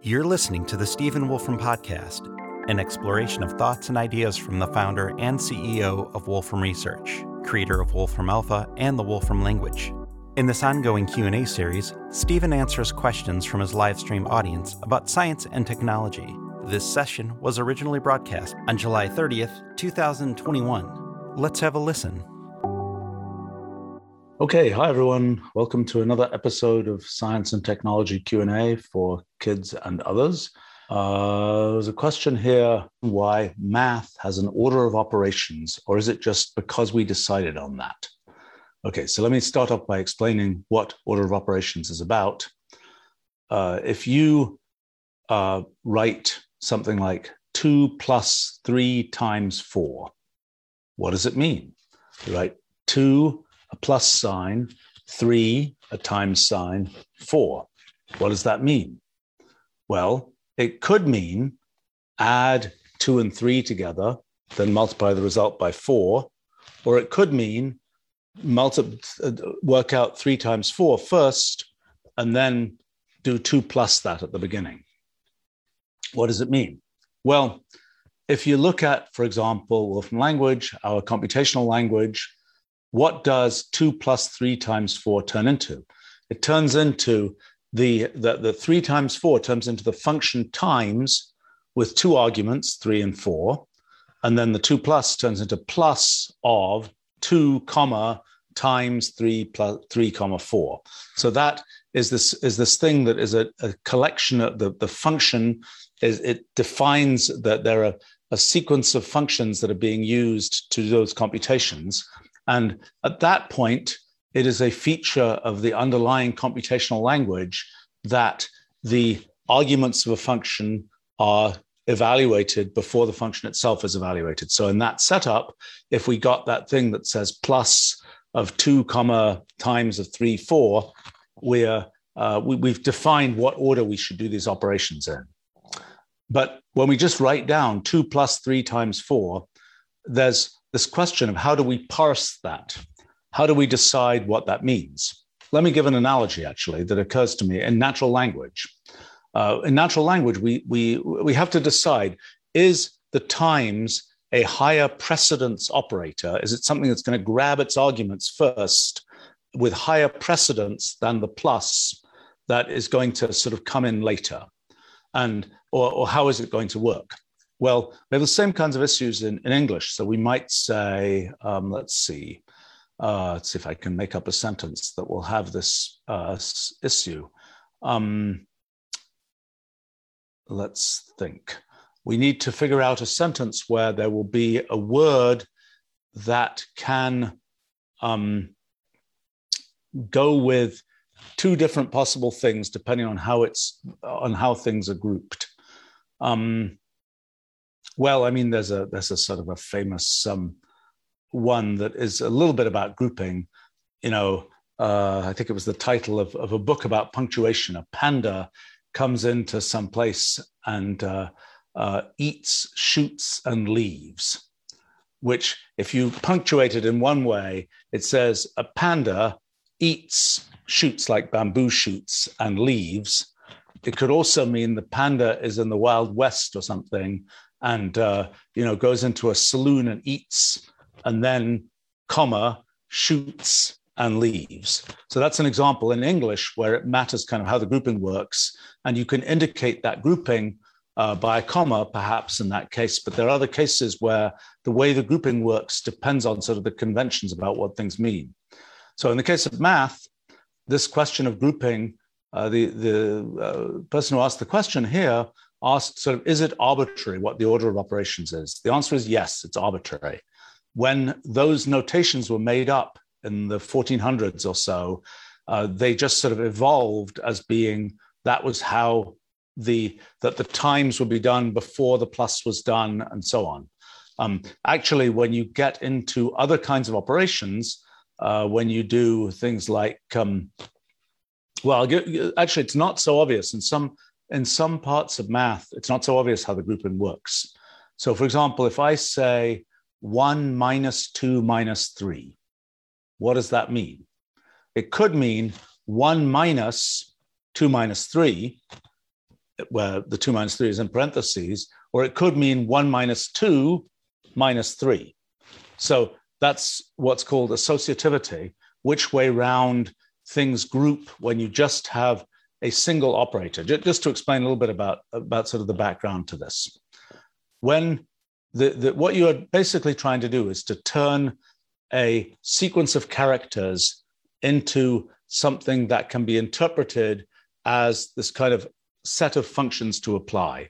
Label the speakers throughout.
Speaker 1: You're listening to the Stephen Wolfram Podcast, an exploration of thoughts and ideas from the founder and CEO of Wolfram Research, creator of Wolfram Alpha and the Wolfram language. In this ongoing Q&A series, Stephen answers questions from his live stream audience about science and technology. This session was originally broadcast on July 30th, 2021. Let's have a listen.
Speaker 2: Okay, hi everyone. Welcome to another episode of Science and Technology Q&A for kids and others. Uh, there's a question here why math has an order of operations, or is it just because we decided on that? Okay, so let me start off by explaining what order of operations is about. Uh, if you uh, write something like 2 plus 3 times 4, what does it mean? You write 2 a plus sign, three, a times sign, four. What does that mean? Well, it could mean add two and three together, then multiply the result by four, or it could mean multi- uh, work out three times four first, and then do two plus that at the beginning. What does it mean? Well, if you look at, for example, Wolfram language, our computational language, what does two plus three times four turn into? It turns into the, the, the three times four turns into the function times with two arguments, three and four. And then the two plus turns into plus of two comma times three plus three comma four. So that is this is this thing that is a, a collection of the, the function is it defines that there are a sequence of functions that are being used to those computations. And at that point, it is a feature of the underlying computational language that the arguments of a function are evaluated before the function itself is evaluated. So in that setup, if we got that thing that says plus of two comma times of three, four, we're, uh, we, we've defined what order we should do these operations in. But when we just write down two plus three times four, there's this question of how do we parse that? How do we decide what that means? Let me give an analogy actually that occurs to me in natural language. Uh, in natural language, we, we, we have to decide is the times a higher precedence operator? Is it something that's going to grab its arguments first with higher precedence than the plus that is going to sort of come in later? And or, or how is it going to work? Well, we have the same kinds of issues in, in English. So we might say, um, let's see, uh, let's see if I can make up a sentence that will have this uh, issue. Um, let's think. We need to figure out a sentence where there will be a word that can um, go with two different possible things depending on how it's on how things are grouped. Um, well, I mean, there's a there's a sort of a famous um, one that is a little bit about grouping. You know, uh, I think it was the title of, of a book about punctuation. A panda comes into some place and uh, uh, eats, shoots, and leaves. Which, if you punctuate it in one way, it says a panda eats shoots like bamboo shoots and leaves. It could also mean the panda is in the Wild West or something and uh, you know goes into a saloon and eats and then comma shoots and leaves. So that's an example in english where it matters kind of how the grouping works and you can indicate that grouping uh, by a comma perhaps in that case. But there are other cases where the way the grouping works depends on sort of the conventions about what things mean. So in the case of math this question of grouping uh, the the uh, person who asked the question here asked sort of, is it arbitrary what the order of operations is? The answer is yes, it's arbitrary. When those notations were made up in the 1400s or so, uh, they just sort of evolved as being that was how the that the times would be done before the plus was done and so on. Um, actually, when you get into other kinds of operations, uh, when you do things like um, well, actually, it's not so obvious. In some in some parts of math, it's not so obvious how the grouping works. So, for example, if I say 1 minus 2 minus 3, what does that mean? It could mean 1 minus 2 minus 3, where the 2 minus 3 is in parentheses, or it could mean 1 minus 2 minus 3. So that's what's called associativity, which way round things group when you just have a single operator. Just to explain a little bit about, about sort of the background to this. When the, the, what you are basically trying to do is to turn a sequence of characters into something that can be interpreted as this kind of set of functions to apply.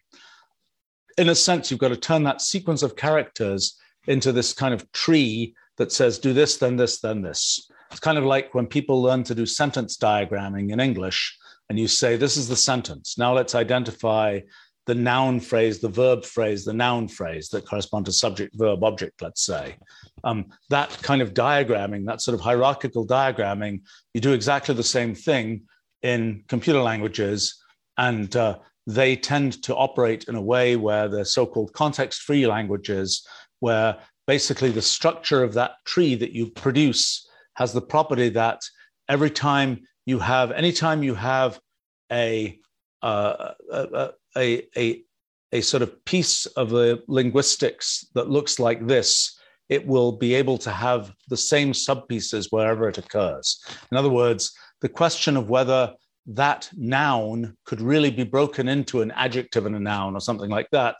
Speaker 2: In a sense, you've got to turn that sequence of characters into this kind of tree that says, do this, then this, then this. It's kind of like when people learn to do sentence diagramming in English, and you say, this is the sentence. Now let's identify the noun phrase, the verb phrase, the noun phrase that correspond to subject, verb, object, let's say. Um, that kind of diagramming, that sort of hierarchical diagramming, you do exactly the same thing in computer languages, and uh, they tend to operate in a way where they're so-called context-free languages, where basically the structure of that tree that you produce has the property that every time you have, anytime you have a, uh, a, a, a, a sort of piece of the linguistics that looks like this, it will be able to have the same subpieces wherever it occurs. In other words, the question of whether that noun could really be broken into an adjective and a noun or something like that,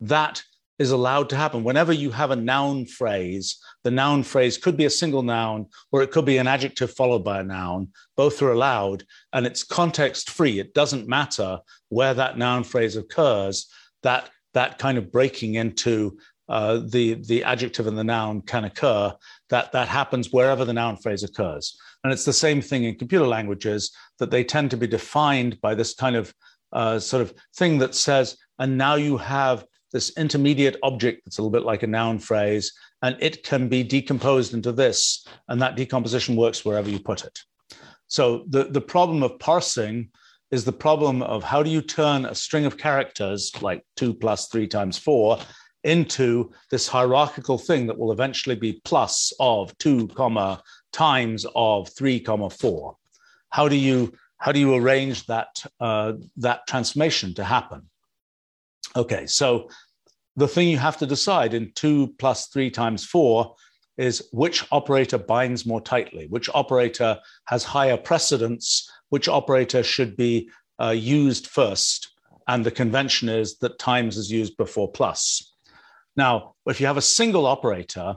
Speaker 2: that is allowed to happen. Whenever you have a noun phrase, the noun phrase could be a single noun or it could be an adjective followed by a noun. Both are allowed and it's context free. It doesn't matter where that noun phrase occurs, that, that kind of breaking into uh, the, the adjective and the noun can occur. That, that happens wherever the noun phrase occurs. And it's the same thing in computer languages that they tend to be defined by this kind of uh, sort of thing that says, and now you have this intermediate object that's a little bit like a noun phrase, and it can be decomposed into this, and that decomposition works wherever you put it. So the, the problem of parsing is the problem of how do you turn a string of characters like two plus three times four into this hierarchical thing that will eventually be plus of two comma times of three comma four. How do you how do you arrange that uh, that transformation to happen? Okay, so the thing you have to decide in two plus three times four is which operator binds more tightly, which operator has higher precedence, which operator should be uh, used first. And the convention is that times is used before plus. Now, if you have a single operator,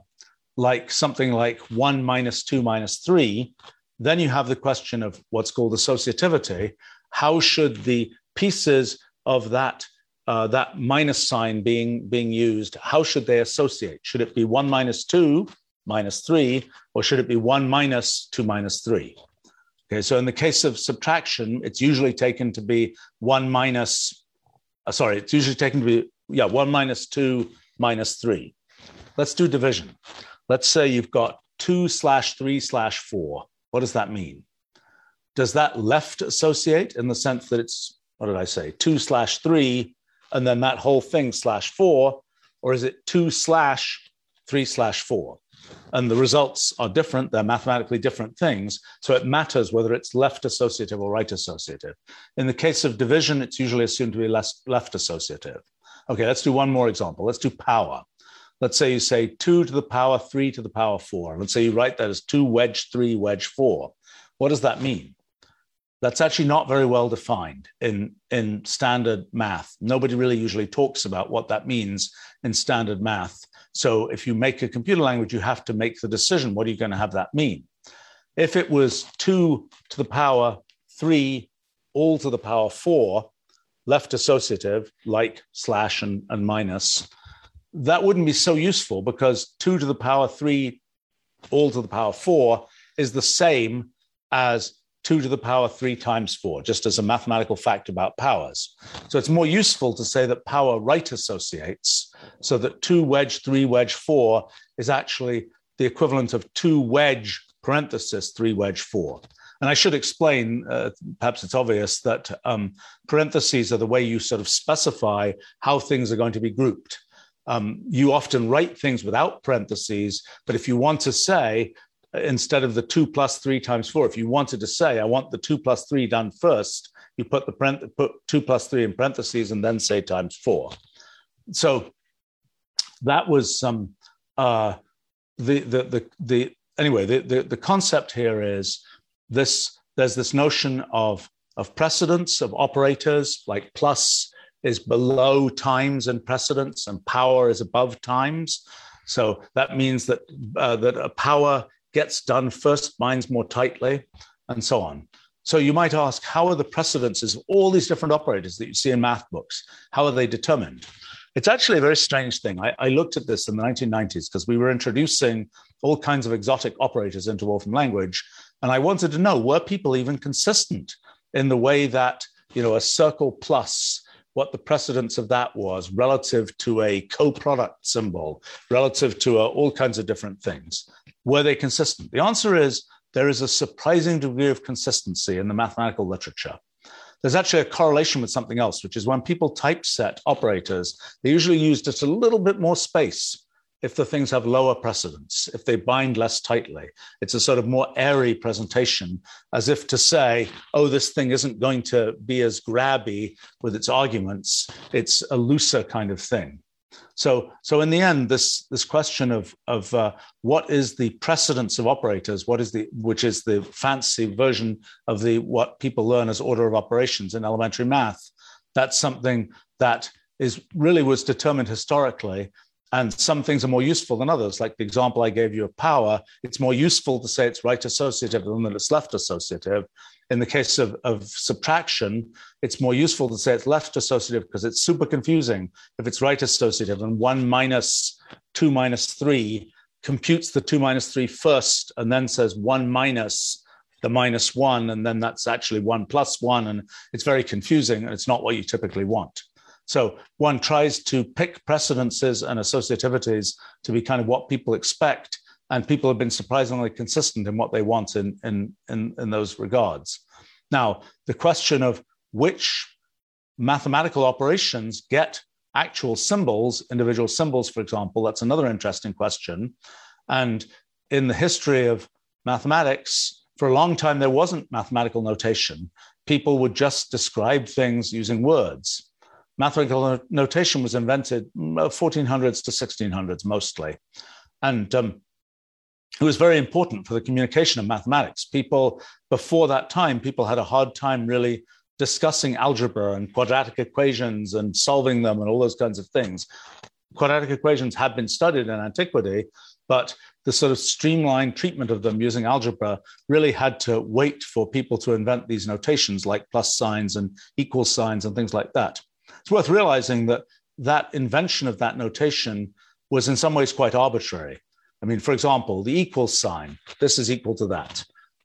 Speaker 2: like something like one minus two minus three, then you have the question of what's called associativity. How should the pieces of that uh, that minus sign being being used? How should they associate? Should it be one minus two minus three, or should it be one minus two minus three? Okay, so in the case of subtraction, it's usually taken to be one minus. Uh, sorry, it's usually taken to be yeah one minus two minus three. Let's do division. Let's say you've got two slash three slash four. What does that mean? Does that left associate in the sense that it's, what did I say, two slash three, and then that whole thing slash four? Or is it two slash three slash four? And the results are different. They're mathematically different things. So it matters whether it's left associative or right associative. In the case of division, it's usually assumed to be less left associative. Okay, let's do one more example. Let's do power. Let's say you say 2 to the power 3 to the power 4. Let's say you write that as 2 wedge 3 wedge 4. What does that mean? That's actually not very well defined in, in standard math. Nobody really usually talks about what that means in standard math. So if you make a computer language, you have to make the decision what are you going to have that mean? If it was 2 to the power 3 all to the power 4, left associative, like slash and, and minus, that wouldn't be so useful because 2 to the power 3 all to the power 4 is the same as 2 to the power 3 times 4, just as a mathematical fact about powers. So it's more useful to say that power right associates, so that 2 wedge 3 wedge 4 is actually the equivalent of 2 wedge parenthesis 3 wedge 4. And I should explain, uh, perhaps it's obvious, that um, parentheses are the way you sort of specify how things are going to be grouped. Um, you often write things without parentheses, but if you want to say, instead of the two plus three times four, if you wanted to say, I want the two plus three done first, you put the put two plus three in parentheses and then say times four. So that was some uh, the, the the the anyway the, the the concept here is this there's this notion of of precedence of operators like plus is below times and precedence and power is above times so that means that uh, that a power gets done first binds more tightly and so on so you might ask how are the precedences of all these different operators that you see in math books how are they determined it's actually a very strange thing. I, I looked at this in the 1990s because we were introducing all kinds of exotic operators into Wolfram language. And I wanted to know were people even consistent in the way that, you know, a circle plus, what the precedence of that was relative to a co product symbol, relative to uh, all kinds of different things? Were they consistent? The answer is there is a surprising degree of consistency in the mathematical literature there's actually a correlation with something else, which is when people typeset operators, they usually use just a little bit more space if the things have lower precedence, if they bind less tightly. It's a sort of more airy presentation, as if to say, oh, this thing isn't going to be as grabby with its arguments. It's a looser kind of thing. So, so in the end, this this question of of uh, what is the precedence of operators, what is the which is the fancy version of the what people learn as order of operations in elementary math, that's something that is really was determined historically and some things are more useful than others. Like the example I gave you of power, it's more useful to say it's right associative than that it's left associative. In the case of, of subtraction, it's more useful to say it's left associative because it's super confusing if it's right associative and one minus two minus three computes the two minus three first and then says one minus the minus one, and then that's actually one plus one. And it's very confusing and it's not what you typically want. So one tries to pick precedences and associativities to be kind of what people expect. And people have been surprisingly consistent in what they want in, in, in, in those regards. Now, the question of which mathematical operations get actual symbols, individual symbols, for example, that's another interesting question. And in the history of mathematics, for a long time, there wasn't mathematical notation. People would just describe things using words mathematical notation was invented 1400s to 1600s mostly. And um, it was very important for the communication of mathematics. People, before that time, people had a hard time really discussing algebra and quadratic equations and solving them and all those kinds of things. Quadratic equations had been studied in antiquity, but the sort of streamlined treatment of them using algebra really had to wait for people to invent these notations like plus signs and equal signs and things like that. It's worth realizing that that invention of that notation was in some ways quite arbitrary. I mean, for example, the equal sign, this is equal to that.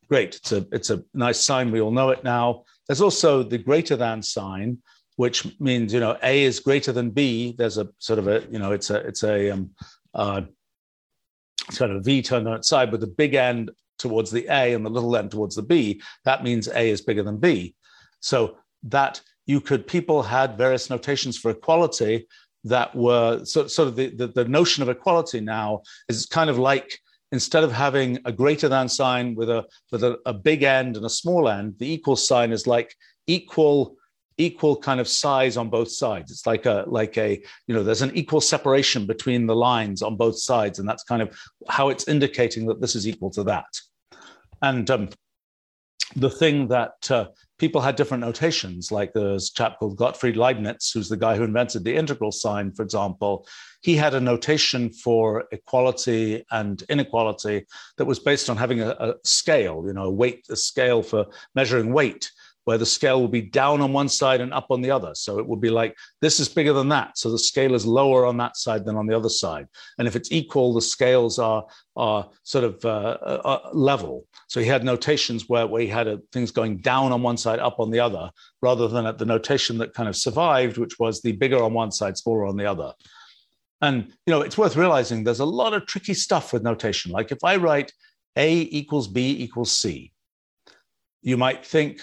Speaker 2: Great, it's a, it's a nice sign, we all know it now. There's also the greater than sign, which means, you know, A is greater than B. There's a sort of a, you know, it's a, it's a, um, uh, sort of V turned on its side with the big end towards the A and the little end towards the B. That means A is bigger than B. So that you could people had various notations for equality that were sort, sort of the, the, the notion of equality now is kind of like instead of having a greater than sign with a with a, a big end and a small end, the equal sign is like equal equal kind of size on both sides. It's like a like a you know there's an equal separation between the lines on both sides, and that's kind of how it's indicating that this is equal to that. And um, the thing that uh, people had different notations, like there's a chap called Gottfried Leibniz, who's the guy who invented the integral sign, for example. He had a notation for equality and inequality that was based on having a, a scale, you know, a weight, a scale for measuring weight where the scale will be down on one side and up on the other. So it will be like this is bigger than that. So the scale is lower on that side than on the other side. And if it's equal, the scales are, are sort of uh, uh, uh level. So he had notations where, where he had a, things going down on one side, up on the other, rather than at the notation that kind of survived, which was the bigger on one side, smaller on the other. And you know, it's worth realizing there's a lot of tricky stuff with notation. Like if I write A equals B equals C, you might think,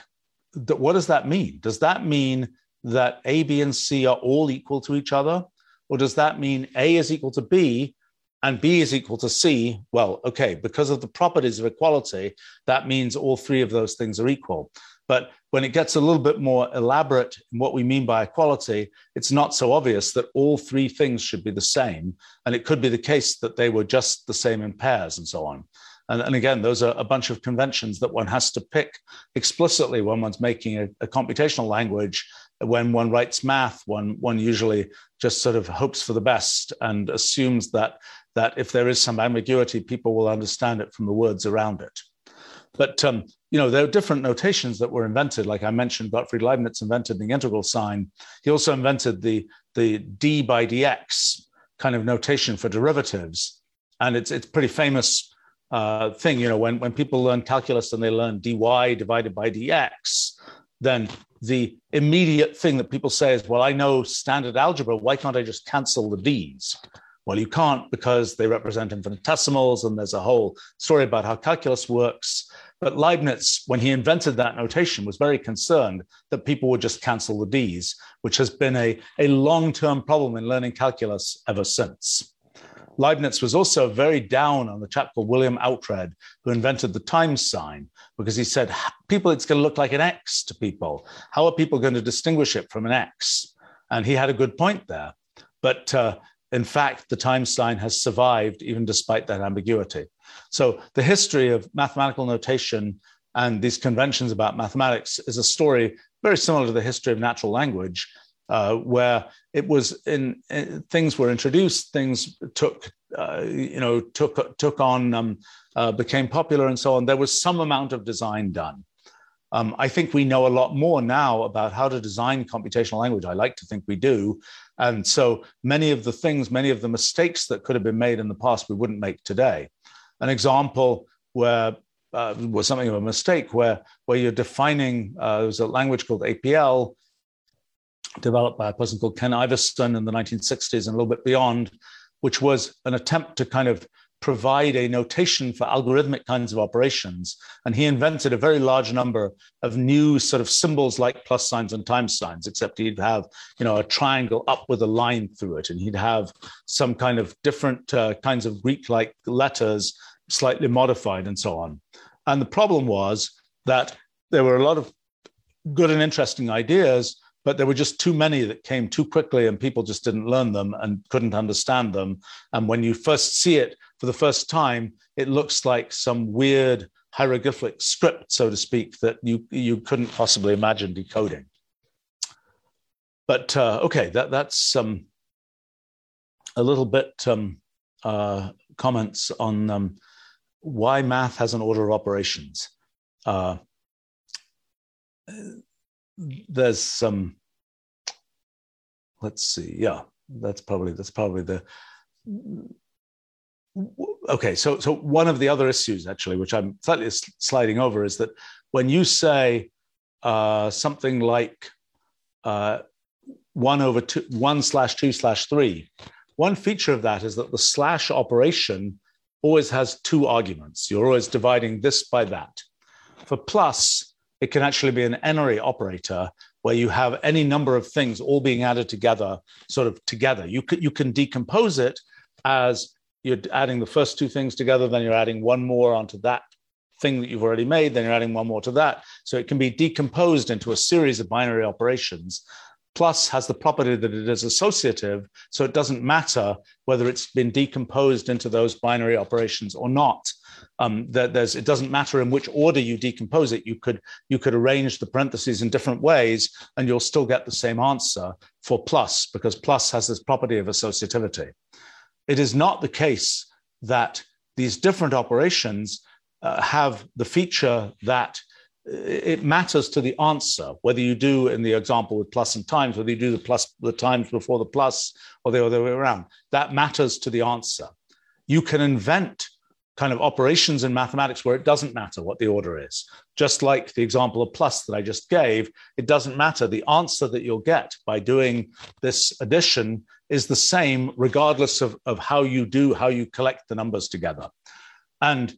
Speaker 2: what does that mean? Does that mean that A, B, and C are all equal to each other? Or does that mean A is equal to B and B is equal to C? Well, okay, because of the properties of equality, that means all three of those things are equal. But when it gets a little bit more elaborate in what we mean by equality, it's not so obvious that all three things should be the same. And it could be the case that they were just the same in pairs and so on. And, and again, those are a bunch of conventions that one has to pick explicitly when one's making a, a computational language. When one writes math, one, one usually just sort of hopes for the best and assumes that, that if there is some ambiguity, people will understand it from the words around it. But um, you know, there are different notations that were invented. Like I mentioned, Gottfried Leibniz invented the integral sign. He also invented the, the d by dx kind of notation for derivatives. And it's, it's pretty famous uh, thing. You know, when, when people learn calculus and they learn dy divided by dx, then the immediate thing that people say is, well, I know standard algebra. Why can't I just cancel the d's? Well, you can't because they represent infinitesimals, and there's a whole story about how calculus works. But Leibniz, when he invented that notation, was very concerned that people would just cancel the d's, which has been a, a long term problem in learning calculus ever since. Leibniz was also very down on the chap called William Oughtred, who invented the times sign, because he said, people, it's going to look like an X to people. How are people going to distinguish it from an X? And he had a good point there. But uh, in fact, the time sign has survived even despite that ambiguity. So the history of mathematical notation and these conventions about mathematics is a story very similar to the history of natural language, uh, where it was in, in, things were introduced, things took uh, you know took took on, um, uh, became popular, and so on. There was some amount of design done. Um, I think we know a lot more now about how to design computational language. I like to think we do. And so many of the things, many of the mistakes that could have been made in the past, we wouldn't make today. An example where uh, was something of a mistake, where, where you're defining, uh, there was a language called APL developed by a person called Ken Iverson in the 1960s and a little bit beyond, which was an attempt to kind of provide a notation for algorithmic kinds of operations. And he invented a very large number of new sort of symbols like plus signs and times signs, except he'd have, you know, a triangle up with a line through it. And he'd have some kind of different uh, kinds of Greek-like letters, slightly modified and so on. And the problem was that there were a lot of good and interesting ideas, but there were just too many that came too quickly and people just didn't learn them and couldn't understand them. And when you first see it for the first time, it looks like some weird hieroglyphic script, so to speak, that you, you couldn't possibly imagine decoding. But uh, okay, that, that's um, a little bit um, uh, comments on um, why math has an order of operations. Uh, there's some let's see yeah that's probably that's probably the okay so so one of the other issues actually which i'm slightly sliding over is that when you say uh, something like uh, one over two one slash two slash three one feature of that is that the slash operation always has two arguments. You're always dividing this by that. For plus it can actually be an n-ary operator where you have any number of things all being added together, sort of together. You you can decompose it as you're adding the first two things together, then you're adding one more onto that thing that you've already made, then you're adding one more to that. So it can be decomposed into a series of binary operations. Plus has the property that it is associative, so it doesn't matter whether it's been decomposed into those binary operations or not um, that there's it doesn't matter in which order you decompose it. You could you could arrange the parentheses in different ways, and you'll still get the same answer for plus because plus has this property of associativity. It is not the case that these different operations uh, have the feature that it matters to the answer whether you do in the example with plus and times whether you do the plus the times before the plus or the other way around that matters to the answer you can invent kind of operations in mathematics where it doesn't matter what the order is. Just like the example of plus that I just gave, it doesn't matter. The answer that you'll get by doing this addition is the same regardless of, of how you do, how you collect the numbers together. And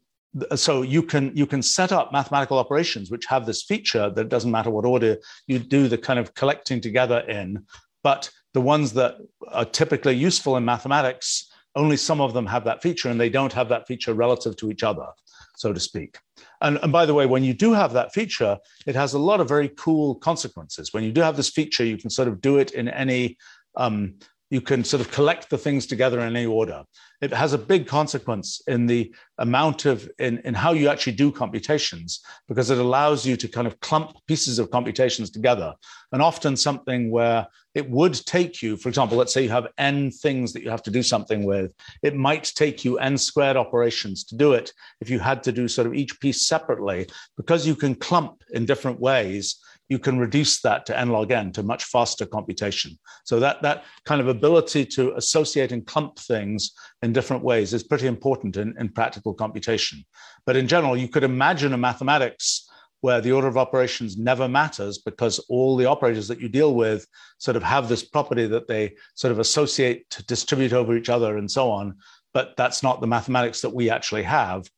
Speaker 2: so you can you can set up mathematical operations which have this feature that doesn't matter what order you do the kind of collecting together in, but the ones that are typically useful in mathematics only some of them have that feature and they don't have that feature relative to each other. so to speak. And, and by the way, when you do have that feature, it has a lot of very cool consequences. When you do have this feature, you can sort of do it in any um, you can sort of collect the things together in any order. It has a big consequence in the amount of in, in how you actually do computations because it allows you to kind of clump pieces of computations together. And often something where it would take you, for example, let's say you have n things that you have to do something with, it might take you n squared operations to do it if you had to do sort of each piece separately because you can clump in different ways you can reduce that to n log n to much faster computation. So that, that kind of ability to associate and clump things in different ways is pretty important in, in practical computation. But in general, you could imagine a mathematics where the order of operations never matters because all the operators that you deal with sort of have this property that they sort of associate to distribute over each other and so on. But that's not the mathematics that we actually have.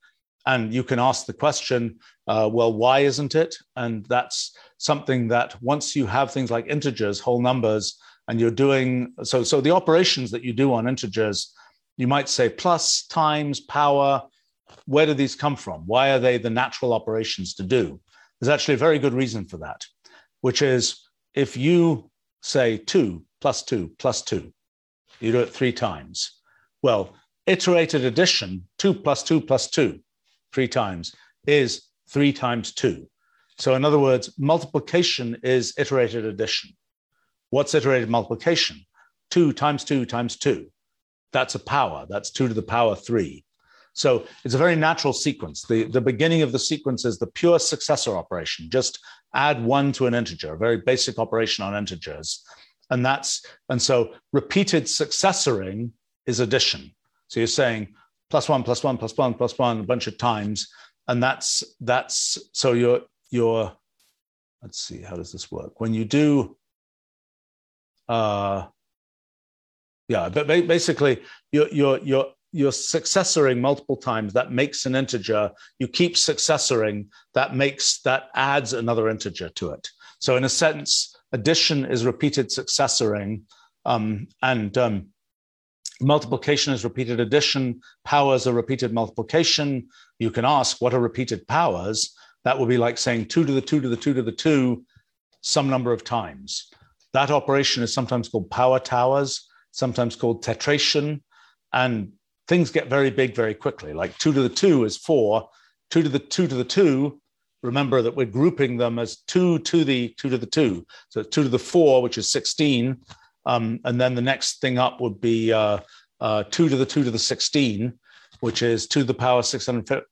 Speaker 2: And you can ask the question, uh, well, why isn't it? And that's something that once you have things like integers, whole numbers, and you're doing so, so the operations that you do on integers, you might say plus, times, power. Where do these come from? Why are they the natural operations to do? There's actually a very good reason for that, which is if you say two plus two plus two, you do it three times. Well, iterated addition, two plus two plus two, three times, is three times two. So, in other words, multiplication is iterated addition. What's iterated multiplication? Two times two times two. That's a power. That's two to the power three. So it's a very natural sequence. The, the beginning of the sequence is the pure successor operation. Just add one to an integer, a very basic operation on integers. And that's and so repeated successoring is addition. So you're saying plus one, plus one, plus one, plus one a bunch of times. And that's that's so your your let's see how does this work? When you do uh yeah but basically you're you're you're you're successoring multiple times. That makes an integer. You keep successoring. That makes that adds another integer to it. So in a sense addition is repeated successoring um, and um, multiplication is repeated addition, powers are repeated multiplication. You can ask what are repeated powers. That would be like saying 2 to the 2 to the 2 to the 2 some number of times. That operation is sometimes called power towers, sometimes called tetration. And things get very big very quickly. Like 2 to the 2 is 4, 2 to the 2 to the 2 remember that we're grouping them as 2 to the 2 to the 2 so 2 to the 4 which is 16 um, and then the next thing up would be uh, uh, 2 to the 2 to the 16, which is 2 to the power 600,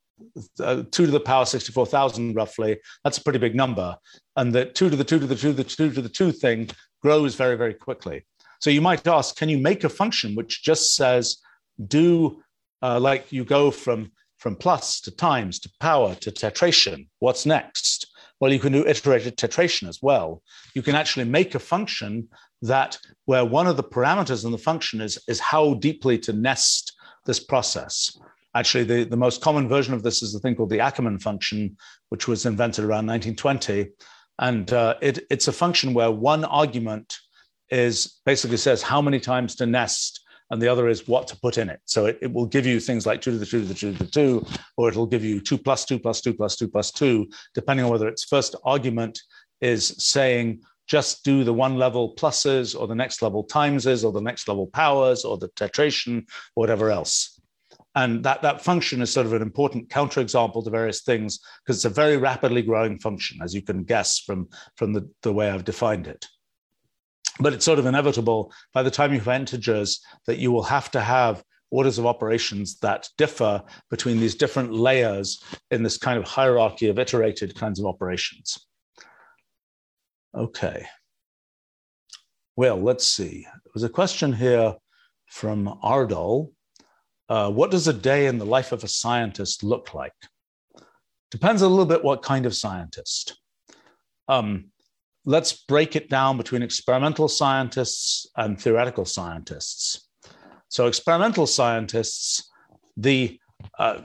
Speaker 2: uh, 2 to the power 64,000 roughly. That's a pretty big number. And the 2 to the 2 to the 2 to the 2 to the 2 thing grows very, very quickly. So you might ask, can you make a function which just says do uh, like you go from from plus to times to power to tetration? What's next? Well, you can do iterated tetration as well. You can actually make a function that where one of the parameters in the function is, is how deeply to nest this process. Actually, the, the most common version of this is the thing called the Ackermann function, which was invented around 1920. And uh, it, it's a function where one argument is basically says how many times to nest, and the other is what to put in it. So it, it will give you things like 2 to the 2 to the 2 to the 2, or it'll give you 2 plus 2 plus 2 plus 2 plus 2, depending on whether its first argument is saying just do the one level pluses or the next level timeses or the next level powers or the tetration or whatever else. And that, that function is sort of an important counterexample to various things because it's a very rapidly growing function, as you can guess from, from the, the way I've defined it. But it's sort of inevitable by the time you have integers that you will have to have orders of operations that differ between these different layers in this kind of hierarchy of iterated kinds of operations. Okay. Well, let's see. There's a question here from Ardol. Uh, what does a day in the life of a scientist look like? Depends a little bit what kind of scientist. Um, let's break it down between experimental scientists and theoretical scientists. So, experimental scientists, the uh,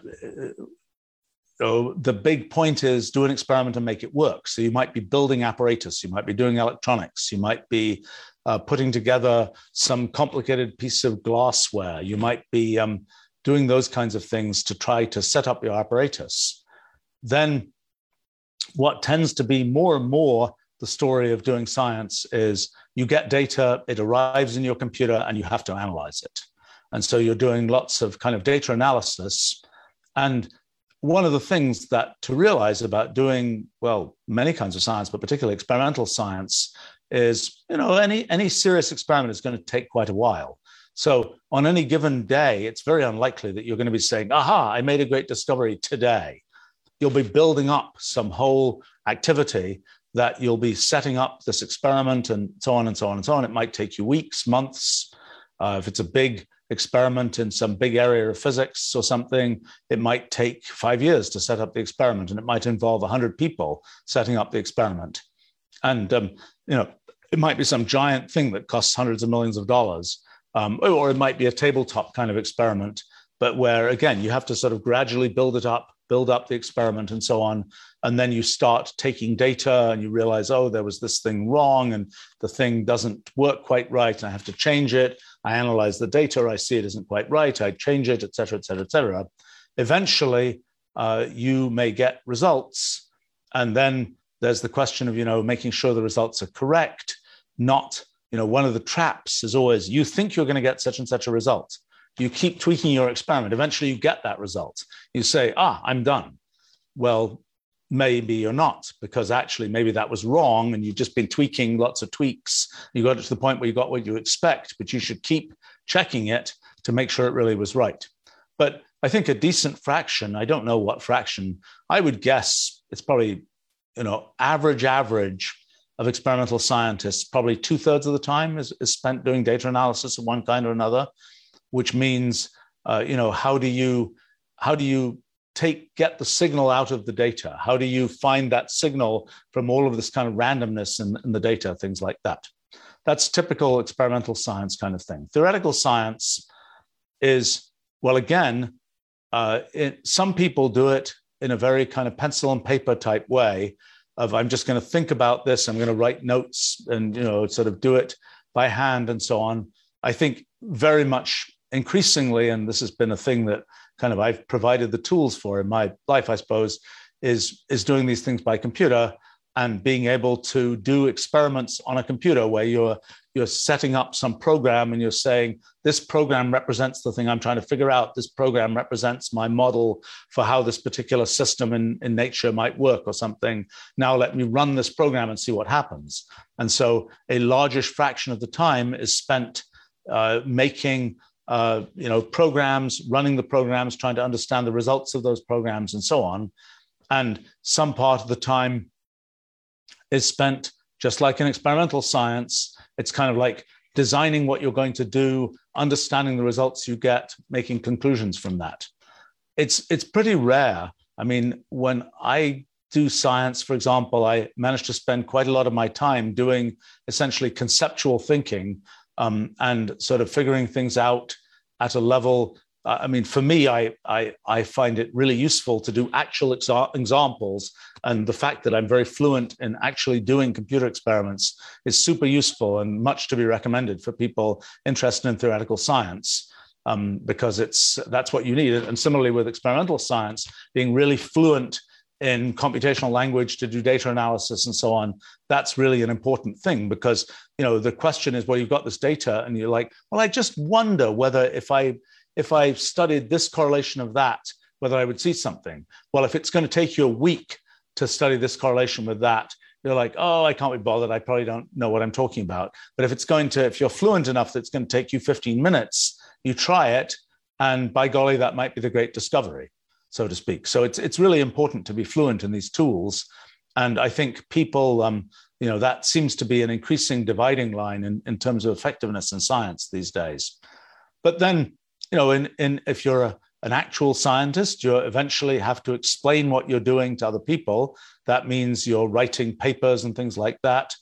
Speaker 2: the big point is do an experiment and make it work. So you might be building apparatus, you might be doing electronics, you might be uh, putting together some complicated piece of glassware, you might be um, doing those kinds of things to try to set up your apparatus, then what tends to be more and more the story of doing science is you get data, it arrives in your computer, and you have to analyze it. And so you're doing lots of kind of data analysis. And one of the things that to realize about doing, well, many kinds of science, but particularly experimental science, is you know any any serious experiment is going to take quite a while. So on any given day it's very unlikely that you're going to be saying aha i made a great discovery today. You'll be building up some whole activity that you'll be setting up this experiment and so on and so on and so on. It might take you weeks months uh, if it's a big experiment in some big area of physics or something, it might take five years to set up the experiment, and it might involve 100 people setting up the experiment. And um, you know, it might be some giant thing that costs hundreds of millions of dollars, um, or it might be a tabletop kind of experiment, but where again you have to sort of gradually build it up, build up the experiment, and so on, and then you start taking data and you realize, oh, there was this thing wrong, and the thing doesn't work quite right, and I have to change it. I analyze the data, I see it isn't quite right, I change it, et cetera, et cetera, et cetera. Eventually, uh, you may get results, and then there's the question of you know making sure the results are correct not you know one of the traps is always you think you're going to get such and such a result. You keep tweaking your experiment. Eventually you get that result. You say ah i'm done. Well maybe you're not because actually maybe that was wrong and you've just been tweaking lots of tweaks. You got it to the point where you got what you expect but you should keep checking it to make sure it really was right. But i think a decent fraction i don't know what fraction i would guess it's probably you know, average average of experimental scientists, probably two thirds of the time is, is spent doing data analysis of one kind or another, which means, uh, you know, how do you how do you take get the signal out of the data? How do you find that signal from all of this kind of randomness in, in the data, things like that? That's typical experimental science kind of thing. Theoretical science is, well, again, uh, it, some people do it in a very kind of pencil and paper type way of I'm just going to think about this, I'm going to write notes and you know sort of do it by hand and so on. I think very much increasingly, and this has been a thing that kind of I've provided the tools for in my life, I suppose, is is doing these things by computer and being able to do experiments on a computer where you're you're setting up some program and you're saying this program represents the thing i'm trying to figure out. This program represents my model for how this particular system in, in nature might work or something. Now let me run this program and see what happens. And so a largish fraction of the time is spent uh, making uh, you know programs running the programs trying to understand the results of those programs and so on and some part of the time is spent just like in experimental science. It's kind of like designing what you're going to do, understanding the results you get, making conclusions from that. It's it's pretty rare. I mean, when I do science, for example, I managed to spend quite a lot of my time doing essentially conceptual thinking um, and sort of figuring things out at a level I mean, for me, I, I, I find it really useful to do actual exa- examples. And the fact that I'm very fluent in actually doing computer experiments is super useful and much to be recommended for people interested in theoretical science. Um, because it's that's what you need. And similarly with experimental science, being really fluent in computational language to do data analysis and so on that's really an important thing because you know the question is well you've got this data and you're like well i just wonder whether if i if I studied this correlation of that, whether I would see something. Well, if it's going to take you a week to study this correlation with that, you're like, oh, I can't be bothered. I probably don't know what I'm talking about. But if it's going to, if you're fluent enough that it's going to take you 15 minutes, you try it. And by golly, that might be the great discovery, so to speak. So it's, it's really important to be fluent in these tools. And I think people, um, you know, that seems to be an increasing dividing line in, in terms of effectiveness in science these days. But then you know, in, in if you're a, an actual scientist, you eventually have to explain what you're doing to other people. That means you're writing papers and things like that.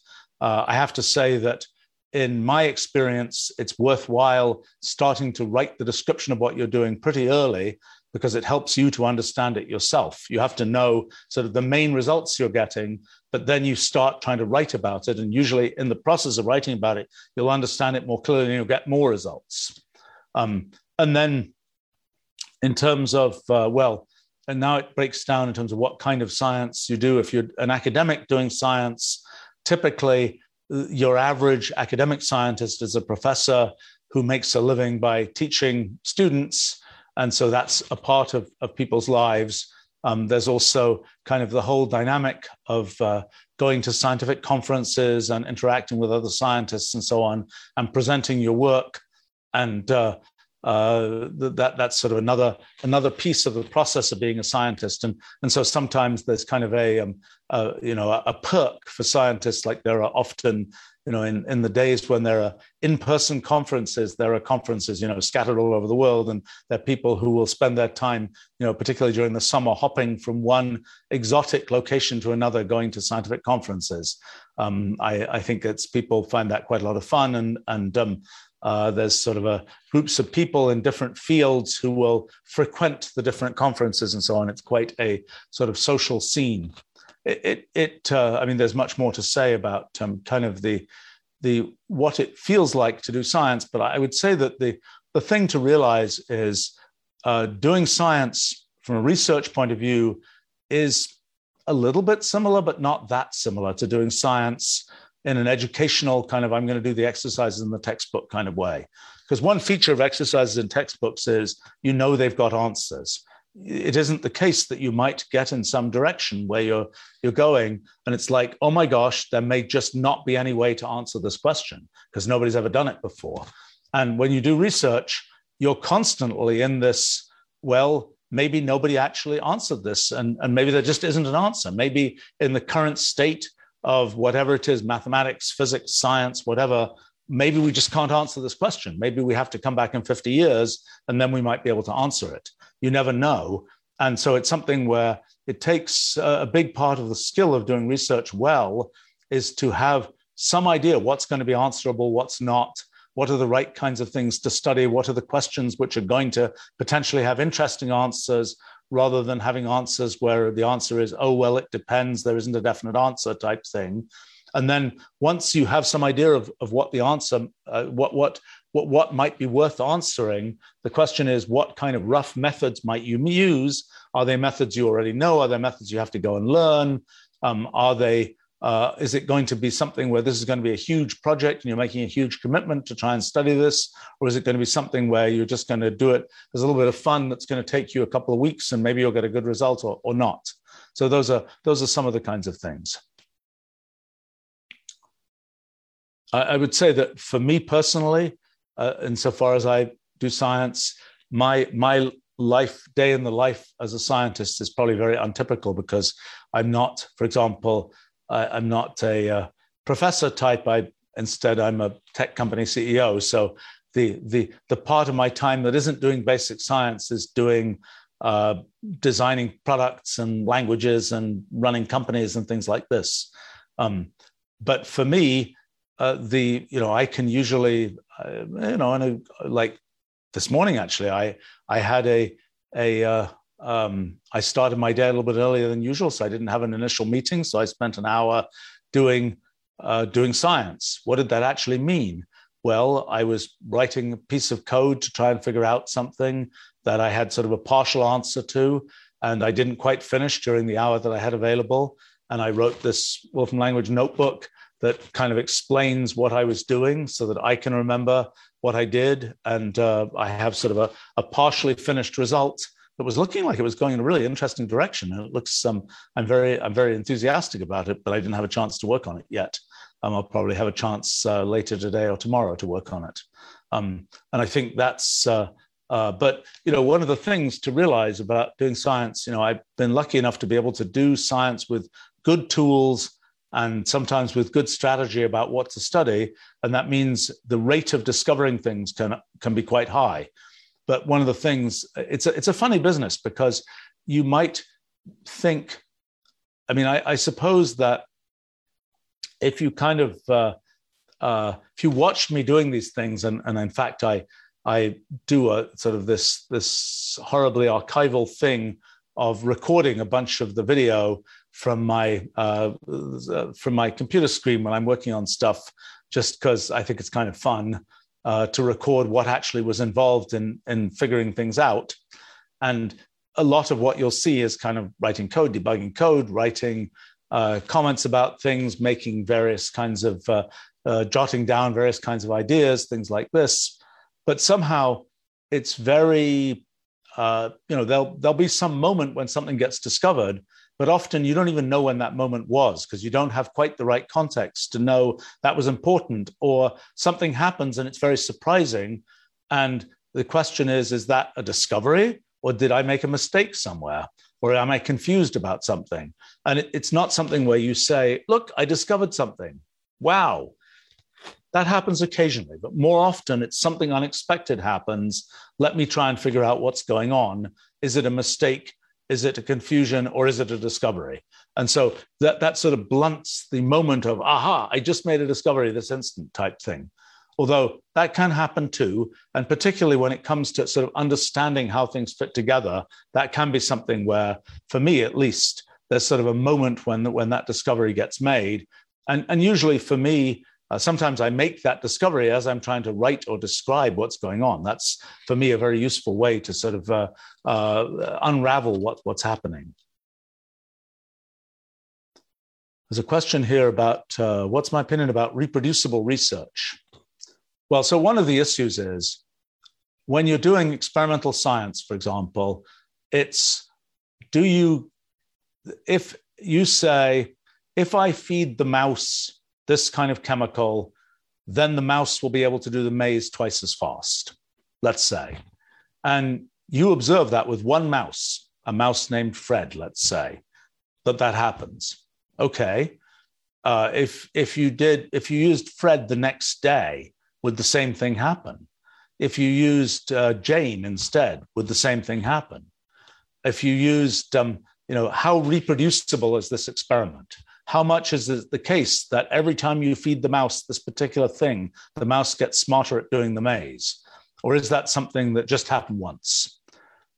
Speaker 2: Uh, I have to say that in my experience, it's worthwhile starting to write the description of what you're doing pretty early because it helps you to understand it yourself. You have to know sort of the main results you're getting, but then you start trying to write about it. And usually, in the process of writing about it, you'll understand it more clearly and you'll get more results. Um, and then in terms of, uh, well, and now it breaks down in terms of what kind of science you do. If you're an academic doing science, typically uh, your average academic scientist is a professor who makes a living by teaching students. And so that's a part of, of people's lives. Um, there's also kind of the whole dynamic of uh, going to scientific conferences and interacting with other scientists and so on, and presenting your work. And uh, uh, that that's sort of another another piece of the process of being a scientist. And and so sometimes there's kind of a, um, a you know a perk for scientists, like there are often you know, in, in the days when there are in-person conferences, there are conferences, you know, scattered all over the world, and there are people who will spend their time, you know, particularly during the summer, hopping from one exotic location to another, going to scientific conferences. Um, I, I, think it's people find that quite a lot of fun, and and um, uh, there's sort of a groups of people in different fields who will frequent the different conferences and so on. It's quite a sort of social scene it, it, uh, I mean, there's much more to say about um, kind of the, the what it feels like to do science, but I would say that the, the thing to realize is uh, doing science from a research point of view is a little bit similar, but not that similar to doing science in an educational kind of, I'm going to do the exercises in the textbook kind of way. Because one feature of exercises in textbooks is you know they've got answers it isn't the case that you might get in some direction where you're you're going and it's like oh my gosh there may just not be any way to answer this question because nobody's ever done it before. And when you do research you're constantly in this well maybe nobody actually answered this and, and maybe there just isn't an answer. Maybe in the current state of whatever it is mathematics physics science whatever maybe we just can't answer this question. Maybe we have to come back in 50 years and then we might be able to answer it you never know. And so it's something where it takes a big part of the skill of doing research well is to have some idea what's going to be answerable, what's not, what are the right kinds of things to study, what are the questions which are going to potentially have interesting answers, rather than having answers where the answer is, oh, well, it depends, there isn't a definite answer type thing. And then once you have some idea of, of what the answer, uh, what, what what, what might be worth answering. The question is, what kind of rough methods might you use? Are they methods you already know? Are there methods you have to go and learn? Um, are they uh, is it going to be something where this is going to be a huge project and you're making a huge commitment to try and study this? Or is it going to be something where you're just going to do it as a little bit of fun that's going to take you a couple of weeks and maybe you'll get a good result or, or not? So those are those are some of the kinds of things. I, I would say that for me personally, uh, insofar as I do science. My my life day in the life as a scientist is probably very untypical because I'm not, for example, I, am not a uh, professor type. I instead I'm a tech company CEO. So the the the part of my time that isn't doing basic science is doing uh, designing products and languages and running companies and things like this. Um, but for me, uh, the you know I can usually you know and like this morning actually I I had a a uh, um, I started my day a little bit earlier than usual so I didn't have an initial meeting so I spent an hour doing uh, doing science. What did that actually mean? Well, I was writing a piece of code to try and figure out something that I had sort of a partial answer to, and I didn't quite finish during the hour that I had available. And I wrote this Wolfram language notebook that kind of explains what I was doing so that I can remember what I did. And uh, I have sort of a, a, partially finished result that was looking like it was going in a really interesting direction. And it looks, um, I'm very, I'm very enthusiastic about it, but I didn't have a chance to work on it yet. Um, I'll probably have a chance uh, later today or tomorrow to work on it. Um, and I think that's, uh, uh, but you know, one of the things to realize about doing science, you know, I've been lucky enough to be able to do science with good tools and sometimes with good strategy about what to study. And that means the rate of discovering things can, can be quite high. But one of the things, it's a, it's a funny business because you might think, I mean, I, I suppose that if you kind of, uh, uh, if you watched me doing these things, and, and in fact, I, I do a sort of this, this horribly archival thing of recording a bunch of the video from my uh, from my computer screen when I'm working on stuff, just because I think it's kind of fun uh, to record what actually was involved in in figuring things out. and a lot of what you'll see is kind of writing code, debugging code, writing uh, comments about things, making various kinds of uh, uh, jotting down various kinds of ideas, things like this. But somehow it's very, uh, you know, there'll there'll be some moment when something gets discovered, but often you don't even know when that moment was because you don't have quite the right context to know that was important, or something happens and it's very surprising, and the question is, is that a discovery? Or did I make a mistake somewhere? Or am I confused about something? And it, it's not something where you say, look, I discovered something. Wow. That happens occasionally, but more often it's something unexpected happens. Let me try and figure out what's going on. Is it a mistake? Is it a confusion or is it a discovery? And so that, that sort of blunts the moment of, aha, I just made a discovery this instant type thing although that can happen too. And particularly when it comes to sort of understanding how things fit together, that can be something where, for me at least, there's sort of a moment when, when that discovery gets made. And, and usually for me, uh, sometimes I make that discovery as I'm trying to write or describe what's going on. That's for me a very useful way to sort of uh, uh, unravel what, what's happening. There's a question here about uh, what's my opinion about reproducible research? Well, so one of the issues is when you're doing experimental science, for example, it's do you, if you say, if I feed the mouse this kind of chemical, then the mouse will be able to do the maze twice as fast, let's say. And you observe that with one mouse, a mouse named Fred, let's say, that that happens. Okay. Uh, if if you did if you used Fred the next day, would the same thing happen? If you used uh, Jane instead, would the same thing happen? If you used, um, you know, how reproducible is this experiment? How much is it the case that every time you feed the mouse this particular thing, the mouse gets smarter at doing the maze? Or is that something that just happened once?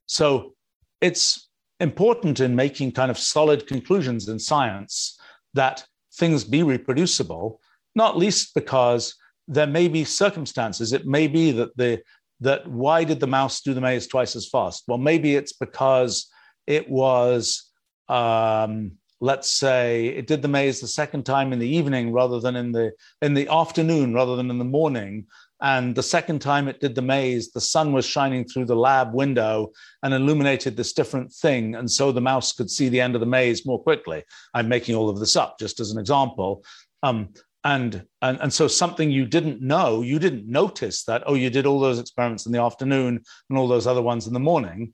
Speaker 2: So it's important in making kind of solid conclusions in science that things be reproducible, not least because there may be circumstances. It may be that the that why did the mouse do the maze twice as fast? Well, maybe it's because it was, um, let's say, it did the maze the second time in the evening rather than in the in the afternoon rather than in the morning. And the second time it did the maze, the sun was shining through the lab window and illuminated this different thing. And so the mouse could see the end of the maze more quickly. I'm making all of this up just as an example. Um, and, and and so something you didn't know you didn't notice that oh you did all those experiments in the afternoon and all those other ones in the morning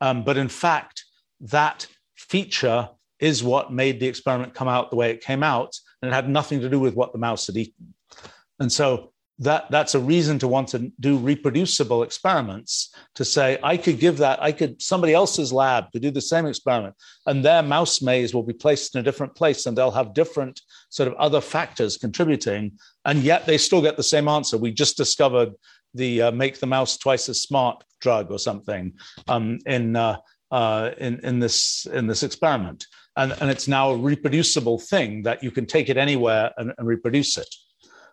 Speaker 2: um, but in fact that feature is what made the experiment come out the way it came out and it had nothing to do with what the mouse had eaten. And so that that's a reason to want to do reproducible experiments to say i could give that i could somebody else's lab to do the same experiment and their mouse maze will be placed in a different place and they'll have different sort of other factors contributing and yet they still get the same answer. We just discovered the uh, make the mouse twice as smart drug or something um, in, uh, uh, in in this in this experiment and, and it's now a reproducible thing that you can take it anywhere and, and reproduce it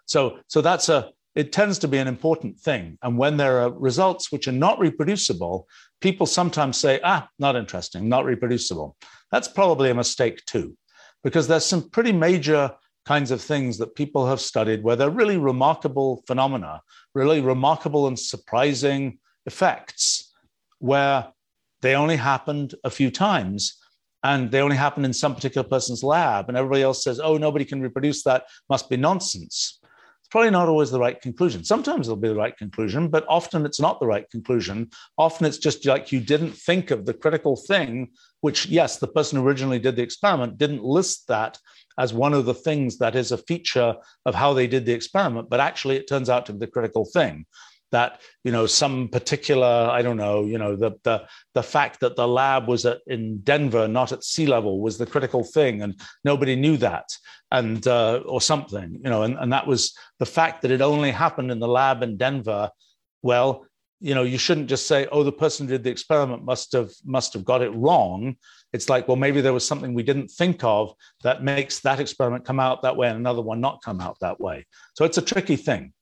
Speaker 2: so, so that's a, it tends to be an important thing. And when there are results which are not reproducible, people sometimes say, ah, not interesting, not reproducible. That's probably a mistake too, because there's some pretty major kinds of things that people have studied where they're really remarkable phenomena, really remarkable and surprising effects, where they only happened a few times and they only happen in some particular person's lab and everybody else says oh nobody can reproduce that must be nonsense It's probably not always the right conclusion. Sometimes it'll be the right conclusion, but often it's not the right conclusion. Often it's just like you didn't think of the critical thing, which, yes, the person who originally did the experiment didn't list that as one of the things that is a feature of how they did the experiment, but actually it turns out to be the critical thing that you know some particular i don't know you know the the the fact that the lab was at, in denver not at sea level was the critical thing and nobody knew that and uh, or something you know and, and that was the fact that it only happened in the lab in denver. Well you know you shouldn't just say oh the person who did the experiment must have must have got it wrong. It's like well maybe there was something we didn't think of that makes that experiment come out that way and another one not come out that way. So it's a tricky thing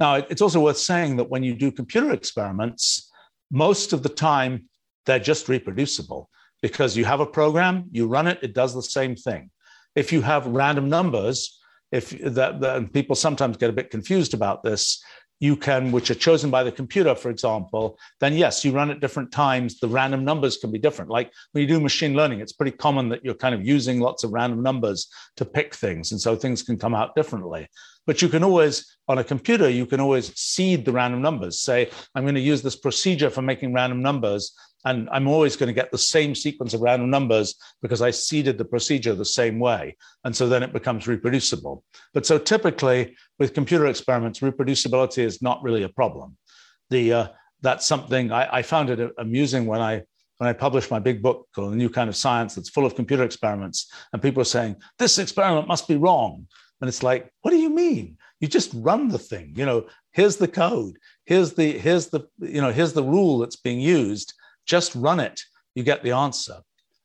Speaker 2: now, it's also worth saying that when you do computer experiments, most of the time they're just reproducible because you have a program, you run it, it does the same thing. If you have random numbers, if that, that people sometimes get a bit confused about this, you can, which are chosen by the computer, for example, then yes, you run at different times. The random numbers can be different. Like when you do machine learning, it's pretty common that you're kind of using lots of random numbers to pick things. And so things can come out differently. But you can always, on a computer, you can always seed the random numbers. Say, I'm going to use this procedure for making random numbers. And I'm always going to get the same sequence of random numbers because I seeded the procedure the same way. And so then it becomes reproducible. But so typically with computer experiments, reproducibility is not really a problem. The, uh, that's something I, I found it amusing when I when I published my big book called New Kind of Science that's full of computer experiments, and people are saying, this experiment must be wrong. And it's like, what do you mean? You just run the thing. You know, here's the code. Here's the here's the you know here's the rule that's being used. Just run it. You get the answer.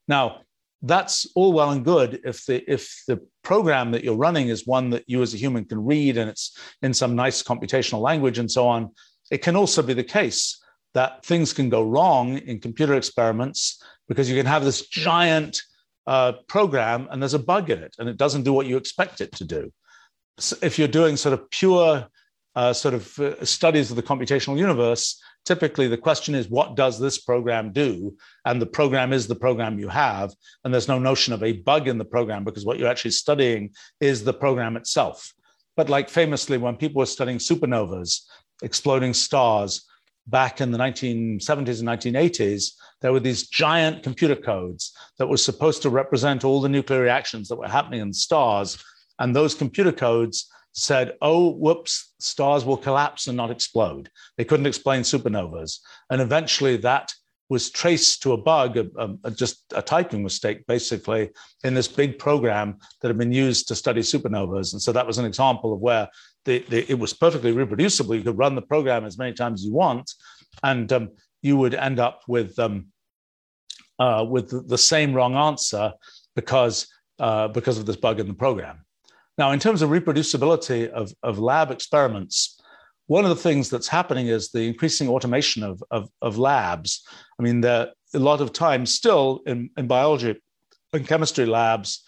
Speaker 2: Now, that's all well and good if the if the program that you're running is one that you as a human can read and it's in some nice computational language and so on. It can also be the case that things can go wrong in computer experiments because you can have this giant uh, program and there's a bug in it and it doesn't do what you expect it to do. So if you're doing sort of pure uh, sort of uh, studies of the computational universe, typically the question is, what does this program do? And the program is the program you have. And there's no notion of a bug in the program because what you're actually studying is the program itself. But like famously, when people were studying supernovas, exploding stars, back in the 1970s and 1980s, there were these giant computer codes that were supposed to represent all the nuclear reactions that were happening in stars. And those computer codes said, oh, whoops, stars will collapse and not explode. They couldn't explain supernovas. And eventually that was traced to a bug, a, a, just a typing mistake, basically, in this big program that had been used to study supernovas. And so that was an example of where the, the, it was perfectly reproducible. You could run the program as many times as you want, and um, you would end up with um, uh, with the same wrong answer because uh, because of this bug in the program. Now, in terms of reproducibility of, of lab experiments, one of the things that's happening is the increasing automation of, of, of labs. I mean, there, a lot of times still in, in biology and chemistry labs,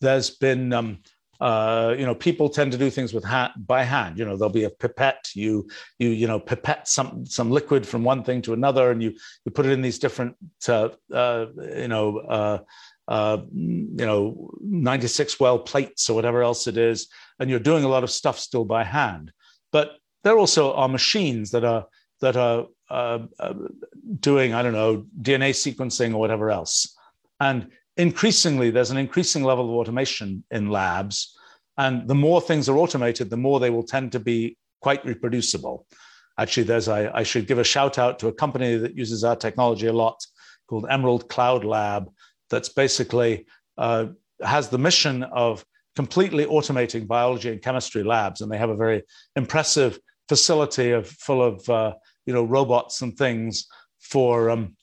Speaker 2: there's been um, uh, you know, people tend to do things with hand, by hand. You know, there'll be a pipette. You you you know pipette some some liquid from one thing to another, and you you put it in these different uh, uh, you know uh, uh, you know 96 well plates or whatever else it is, and you're doing a lot of stuff still by hand. But there also are machines that are that are uh, doing I don't know DNA sequencing or whatever else, and increasingly, there's an increasing level of automation in labs. And the more things are automated, the more they will tend to be quite reproducible. Actually, there's I, I should give a shout out to a company that uses our technology a lot called Emerald Cloud Lab, that's basically uh, has the mission of completely automating biology and chemistry labs, and they have a very impressive facility of full of uh, you know robots and things for um,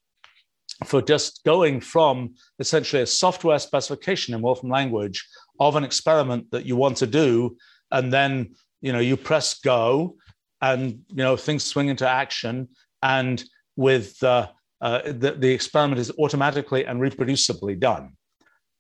Speaker 2: for just going from essentially a software specification in Wolfram language of an experiment that you want to do, and then you know you press go, and you know things swing into action, and with uh, uh, the, the experiment is automatically and reproducibly done.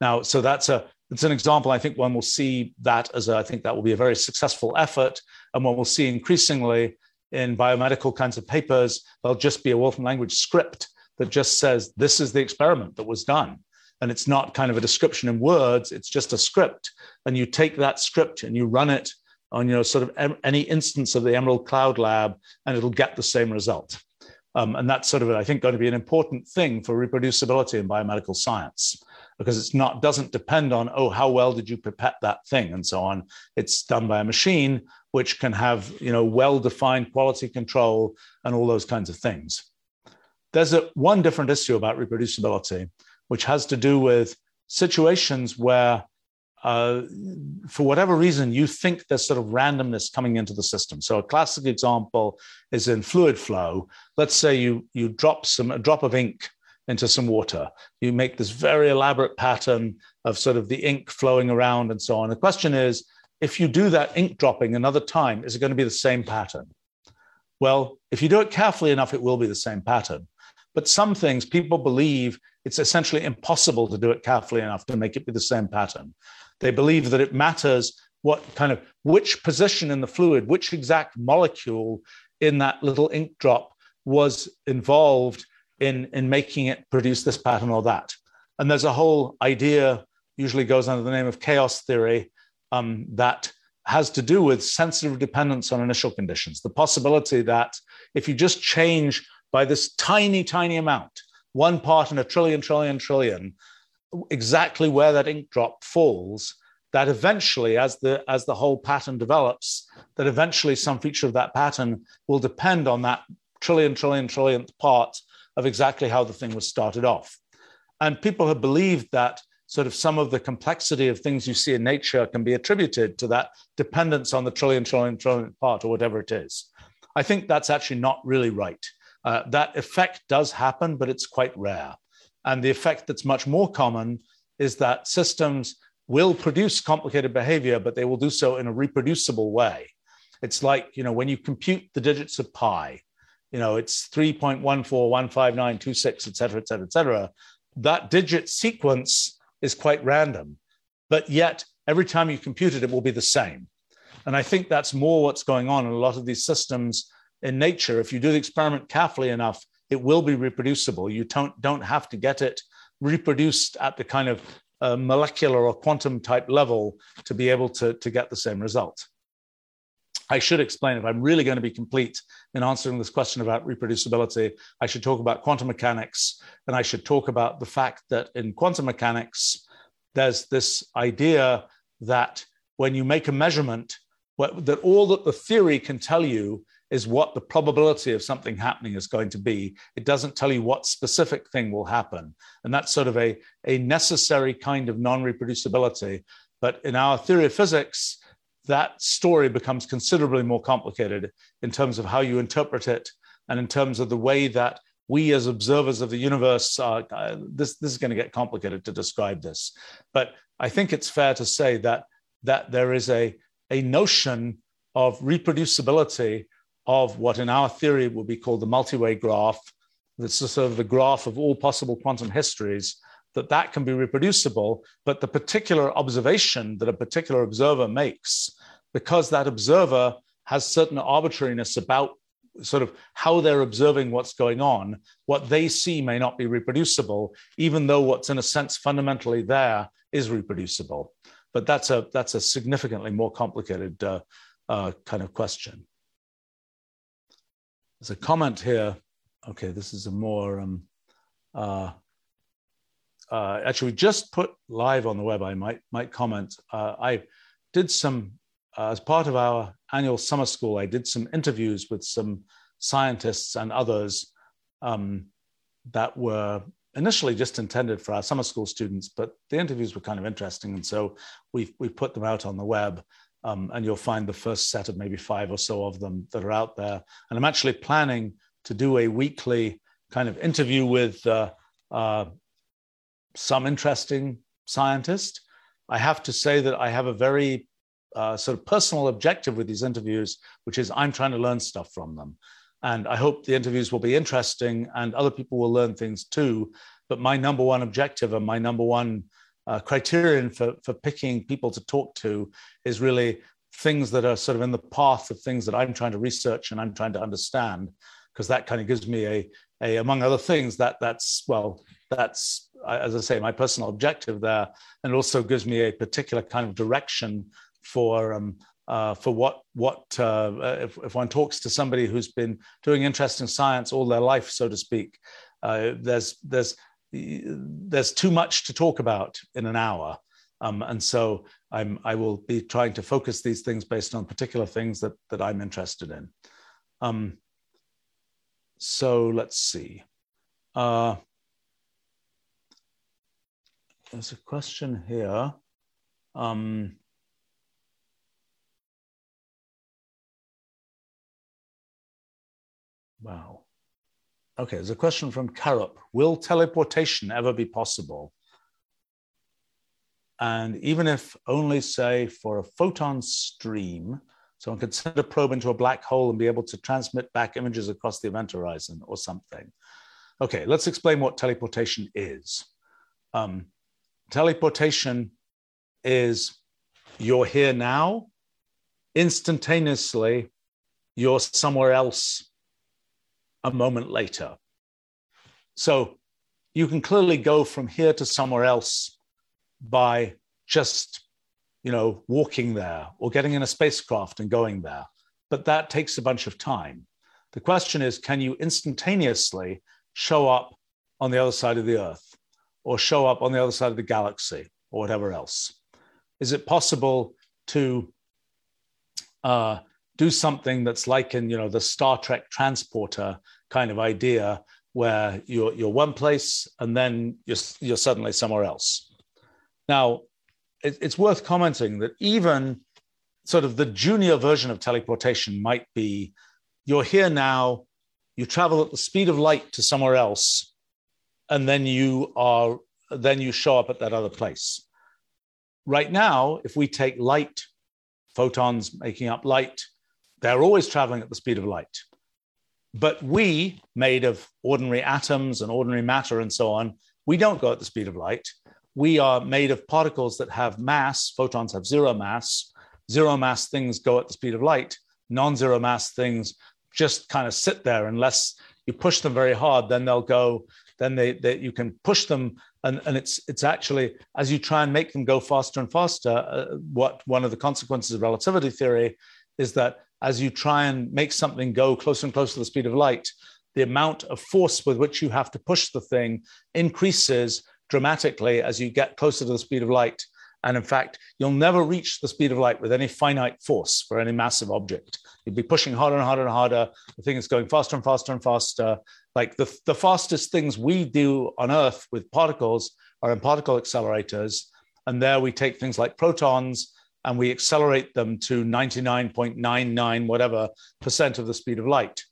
Speaker 2: Now, so that's a it's an example. I think one will see that as a, I think that will be a very successful effort, and one will see increasingly in biomedical kinds of papers. There'll just be a Wolfram language script that just says this is the experiment that was done. And it's not kind of a description in words it's just a script. And you take that script and you run it on you know sort of any instance of the emerald cloud lab and it'll get the same result. Um, and that's sort of i think going to be an important thing for reproducibility in biomedical science because it's not doesn't depend on oh how well did you pipette that thing? and so on. It's done by a machine which can have you know well defined quality control and all those kinds of things there's a, one different issue about reproducibility, which has to do with situations where, uh, for whatever reason, you think there's sort of randomness coming into the system. So a classic example is in fluid flow. Let's say you you drop some a drop of ink into some water. You make this very elaborate pattern of sort of the ink flowing around and so on. The question is, if you do that ink dropping another time, is it going to be the same pattern? Well, if you do it carefully enough, it will be the same pattern. But some things people believe it's essentially impossible to do it carefully enough to make it be the same pattern. They believe that it matters what kind of which position in the fluid, which exact molecule in that little ink drop was involved in, in making it produce this pattern or that. And there's a whole idea, usually goes under the name of chaos theory, um, that has to do with sensitive dependence on initial conditions. The possibility that if you just change by this tiny, tiny amount, one part in a trillion, trillion, trillion, exactly where that ink drop falls, that eventually, as the as the whole pattern develops, that eventually some feature of that pattern will depend on that trillion, trillion, trillionth part of exactly how the thing was started off. And people have believed that sort of some of the complexity of things you see in nature can be attributed to that dependence on the trillion, trillion, trillion part or whatever it is. I think that's actually not really right. Uh, that effect does happen, but it's quite rare. And the effect that's much more common is that systems will produce complicated behavior, but they will do so in a reproducible way. It's like, you know, when you compute the digits of pi, you know, it's 3.1415926, et cetera, et cetera, et cetera. That digit sequence is quite random, but yet every time you compute it, it will be the same. And I think that's more what's going on in a lot of these systems in nature. If you do the experiment carefully enough, it will be reproducible. You don't, don't have to get it reproduced at the kind of a molecular or quantum type level to be able to, to get the same result. I should explain if I'm really going to be complete in answering this question about reproducibility, I should talk about quantum mechanics and I should talk about the fact that in quantum mechanics, there's this idea that when you make a measurement, that all that the theory can tell you is what the probability of something happening is going to be. It doesn't tell you what specific thing will happen. And that's sort of a, a necessary kind of non reproducibility. But in our theory of physics, that story becomes considerably more complicated in terms of how you interpret it and in terms of the way that we as observers of the universe are, uh, this, this is going to get complicated to describe this but i think it's fair to say that that there is a, a notion of reproducibility of what in our theory would be called the multi-way graph. That's sort of the graph of all possible quantum histories, that that can be reproducible, but the particular observation that a particular observer makes, because that observer has certain arbitrariness about sort of how they're observing what's going on, what they see may not be reproducible, even though what's in a sense fundamentally there is reproducible. But that's a that's a significantly more complicated uh, uh, kind of question. There's a comment here. Okay, this is a more, um, uh, uh, actually, just put live on the web. I might might comment. Uh, I did some uh, as part of our annual summer school. I did some interviews with some scientists and others um, that were initially just intended for our summer school students, but the interviews were kind of interesting, and so we we put them out on the web. Um, and you'll find the first set of maybe five or so of them that are out there. And I'm actually planning to do a weekly kind of interview with uh, uh, some interesting scientist. I have to say that I have a very uh, sort of personal objective with these interviews, which is I'm trying to learn stuff from them. And I hope the interviews will be interesting and other people will learn things too. But my number one objective and my number one uh, criterion for, for picking people to talk to is really things that are sort of in the path of things that I'm trying to research and I'm trying to understand, because that kind of gives me a, a, among other things, that that's, well, that's, as I say, my personal objective there. And also gives me a particular kind of direction for, um, uh, for what, what uh, if, if one talks to somebody who's been doing interesting science all their life, so to speak, uh, there's, there's, there's too much to talk about in an hour. Um, and so I'm, I will be trying to focus these things based on particular things that, that I'm interested in. Um, so let's see. Uh, there's a question here. Um, wow. Okay, there's a question from Karup. Will teleportation ever be possible? And even if only, say, for a photon stream, someone could send a probe into a black hole and be able to transmit back images across the event horizon or something. okay, let's explain what teleportation is. Um, teleportation is you're here now, instantaneously, you're somewhere else a moment later. So you can clearly go from here to somewhere else by just you know walking there or getting in a spacecraft and going there. But that takes a bunch of time. The question is can you instantaneously show up on the other side of the earth or show up on the other side of the galaxy or whatever else? Is it possible to uh, do something that's like in you know the star trek transporter kind of idea where you're, you're one place and then you're, you're suddenly somewhere else. Now, it, it's worth commenting that even sort of the junior version of teleportation might be you're here now, you travel at the speed of light to somewhere else, and then you are then you show up at that other place. Right now, if we take light, photons making up light, they're always traveling at the speed of light. But we, made of ordinary atoms and ordinary matter and so on, we don't go at the speed of light. We are made of particles that have mass. Photons have zero mass. Zero mass things go at the speed of light. Non zero mass things just kind of sit there unless you push them very hard, then they'll go. Then they, they you can push them, and, and it's it's actually as you try and make them go faster and faster. Uh, what one of the consequences of relativity theory is that as you try and make something go closer and closer to the speed of light, the amount of force with which you have to push the thing increases dramatically as you get closer to the speed of light. And in fact, you'll never reach the speed of light with any finite force for any massive object. You'll be pushing harder and harder and harder. The thing is going faster and faster and faster. Like the, the fastest things we do on Earth with particles are in particle accelerators. And there we take things like protons and we accelerate them to 99.99 whatever percent of the speed of light.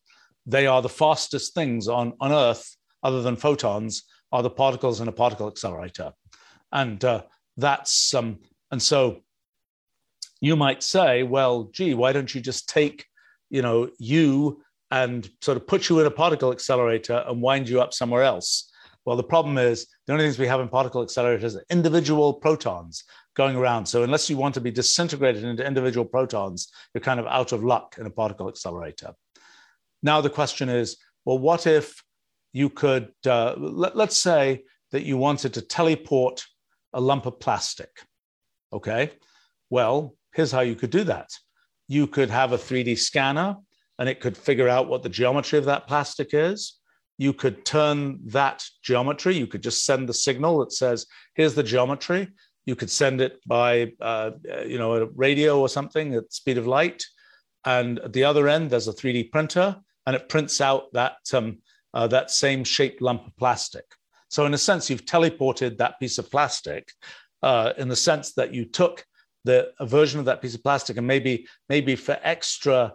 Speaker 2: They are the fastest things on, on Earth, other than photons, are the particles in a particle accelerator. And uh, that's, um, and so you might say, well, gee, why don't you just take, you know, you and sort of put you in a particle accelerator and wind you up somewhere else? Well, the problem is the only things we have in particle accelerators are individual protons going around. So unless you want to be disintegrated into individual protons, you're kind of out of luck in a particle accelerator. Now the question is, well, what if you could, uh, let, let's say that you wanted to teleport a lump of plastic, okay? Well, here's how you could do that. You could have a 3D scanner and it could figure out what the geometry of that plastic is you could turn that geometry. You could just send the signal that says, here's the geometry. You could send it by, uh, you know, a radio or something at speed of light. And at the other end, there's a 3D printer, and it prints out that, um, uh, that same shaped lump of plastic. So, in a sense, you've teleported that piece of plastic uh, in the sense that you took the a version of that piece of plastic and maybe maybe for extra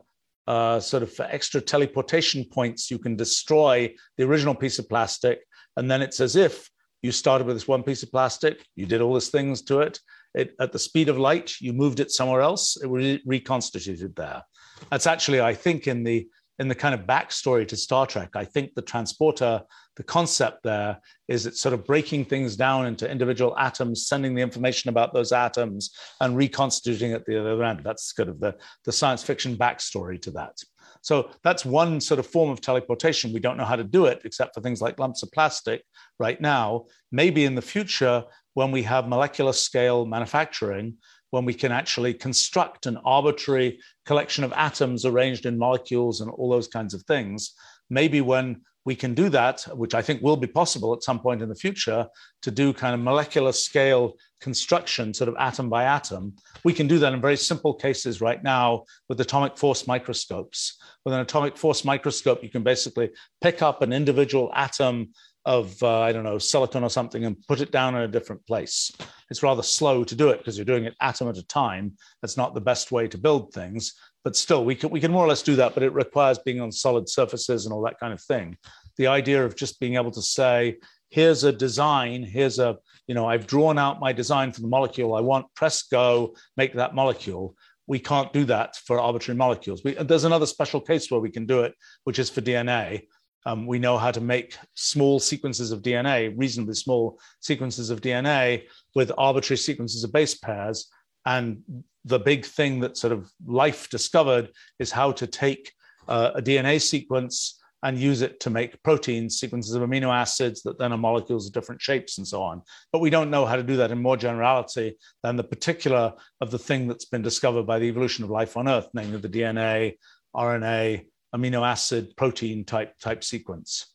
Speaker 2: uh, sort of for extra teleportation points, you can destroy the original piece of plastic. And then it's as if you started with this one piece of plastic, you did all these things to it. it at the speed of light, you moved it somewhere else, it re- reconstituted there. That's actually, I think, in the in the kind of backstory to Star Trek, I think the transporter, the concept there is it's sort of breaking things down into individual atoms, sending the information about those atoms and reconstituting it at the other end. That's kind of the, the science fiction backstory to that. So that's one sort of form of teleportation. We don't know how to do it except for things like lumps of plastic right now. Maybe in the future, when we have molecular scale manufacturing, when we can actually construct an arbitrary collection of atoms arranged in molecules and all those kinds of things, maybe when we can do that, which I think will be possible at some point in the future, to do kind of molecular scale construction, sort of atom by atom. We can do that in very simple cases right now with atomic force microscopes. With an atomic force microscope, you can basically pick up an individual atom of, uh, I don't know, silicon or something and put it down in a different place. It's rather slow to do it because you're doing it atom at a time. That's not the best way to build things but still we can we can more or less do that but it requires being on solid surfaces and all that kind of thing the idea of just being able to say here's a design here's a you know i've drawn out my design for the molecule. I want press go make that molecule. We can't do that for arbitrary molecules. We, there's another special case where we can do it which is for dna Um, we know how to make small sequences of DNA, reasonably small sequences of DNA with arbitrary sequences of base pairs. And the big thing that sort of life discovered is how to take uh, a DNA sequence and use it to make proteins, sequences of amino acids that then are molecules of different shapes and so on. But we don't know how to do that in more generality than the particular of the thing that's been discovered by the evolution of life on Earth, namely the DNA, RNA, amino acid, protein type, type sequence.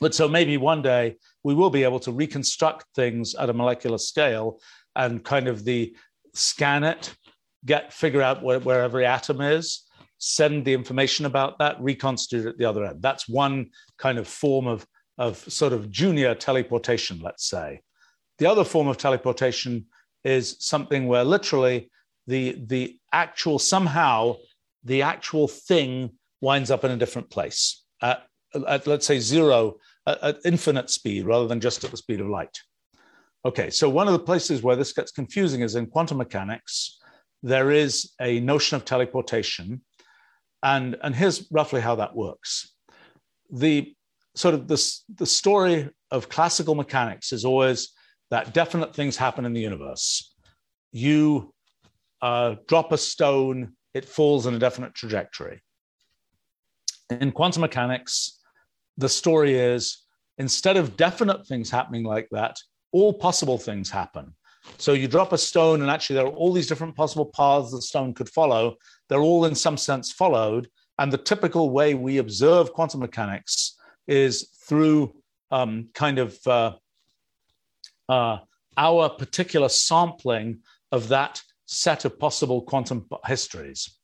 Speaker 2: But so maybe one day we will be able to reconstruct things at a molecular scale and kind of the scan it, get figure out where, where every atom is, send the information about that, reconstitute at the other end. That's one kind of form of, of sort of junior teleportation, let's say. The other form of teleportation is something where literally the, the actual, somehow, the actual thing winds up in a different place at, at let's say, zero, at, at infinite speed rather than just at the speed of light. Okay, so one of the places where this gets confusing is in quantum mechanics. There is a notion of teleportation and, and here's roughly how that works. The sort of this, the story of classical mechanics is always that definite things happen in the universe. You uh, drop a stone, it falls in a definite trajectory. In quantum mechanics, the story is instead of definite things happening like that, all possible things happen. So you drop a stone, and actually, there are all these different possible paths the stone could follow. They're all, in some sense, followed. And the typical way we observe quantum mechanics is through um, kind of uh, uh, our particular sampling of that set of possible quantum histories.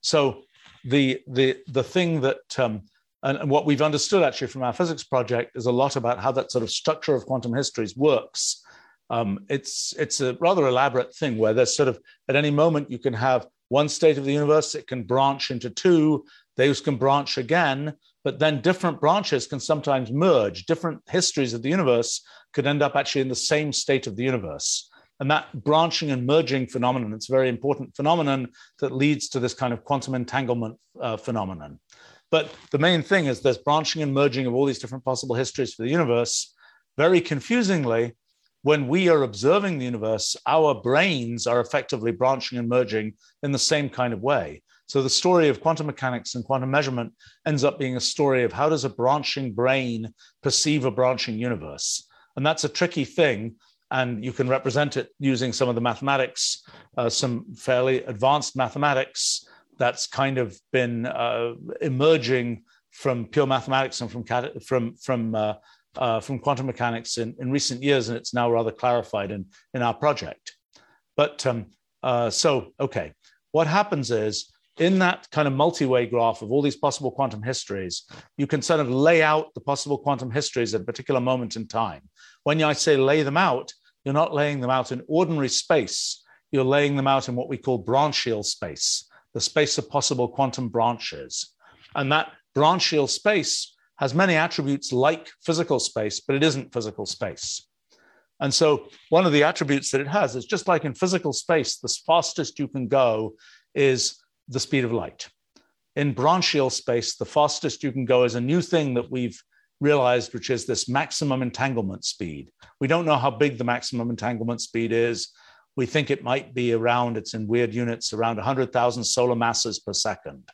Speaker 2: So the the the thing that um, and, and, what we've understood actually from our physics project is a lot about how that sort of structure of quantum histories works um, it's it's a rather elaborate thing where there's sort of at any moment you can have one state of the universe, it can branch into two, those can branch again, but then different branches can sometimes merge. Different histories of the universe could end up actually in the same state of the universe. And that branching and merging phenomenon, it's a very important phenomenon that leads to this kind of quantum entanglement uh, phenomenon. But the main thing is there's branching and merging of all these different possible histories for the universe. Very confusingly, when we are observing the universe, our brains are effectively branching and merging in the same kind of way. So the story of quantum mechanics and quantum measurement ends up being a story of how does a branching brain perceive a branching universe? And that's a tricky thing. And you can represent it using some of the mathematics, uh, some fairly advanced mathematics that's kind of been uh, emerging from pure mathematics and from, from, from uh, uh, from quantum mechanics in, in recent years, and it's now rather clarified in, in our project. But um, uh, so, okay, what happens is in that kind of multi-way graph of all these possible quantum histories, you can sort of lay out the possible quantum histories at a particular moment in time. When I say lay them out, you're not laying them out in ordinary space. You're laying them out in what we call branchial space, the space of possible quantum branches. And that branchial space has many attributes like physical space, but it isn't physical space. And so, one of the attributes that it has is just like in physical space, the fastest you can go is the speed of light. In branchial space, the fastest you can go is a new thing that we've realized, which is this maximum entanglement speed. We don't know how big the maximum entanglement speed is. We think it might be around, it's in weird units, around 100,000 solar masses per second.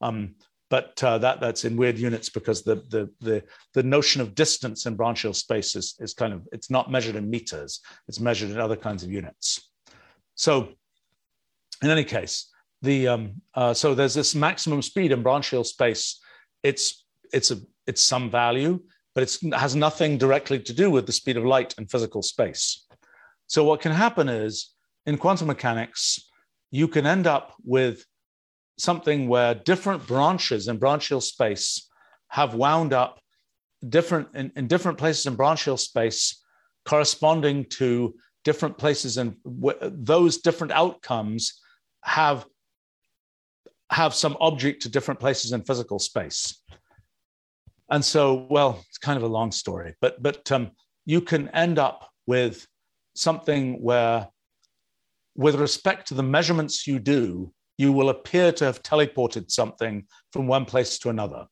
Speaker 2: Um, but uh, that that's in weird units because the, the the the notion of distance in branchial space is, is kind of it's not measured in meters. It's measured in other kinds of units. So in any case the um, uh, so there's this maximum speed in branchial space. It's it's a it's some value but it has nothing directly to do with the speed of light in physical space. So what can happen is in quantum mechanics you can end up with something where different branches in branchial space have wound up different in, in different places in branchial space corresponding to different places and those different outcomes have have some object to different places in physical space. And so well it's kind of a long story but but um, you can end up with something where with respect to the measurements you do you will appear to have teleported something from one place to another.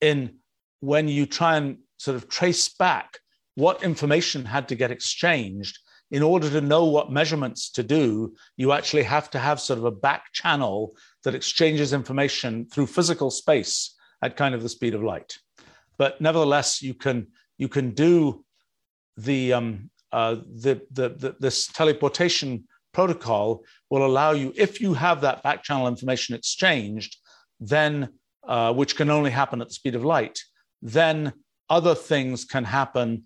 Speaker 2: in when you try and sort of trace back what information had to get exchanged in order to know what measurements to do, you actually have to have sort of a back channel that exchanges information through physical space at kind of the speed of light. But nevertheless, you can you can do the um, uh, the, the, the this teleportation protocol will allow you if you have that back channel information exchanged, then uh, which can only happen at the speed of light, then other things can happen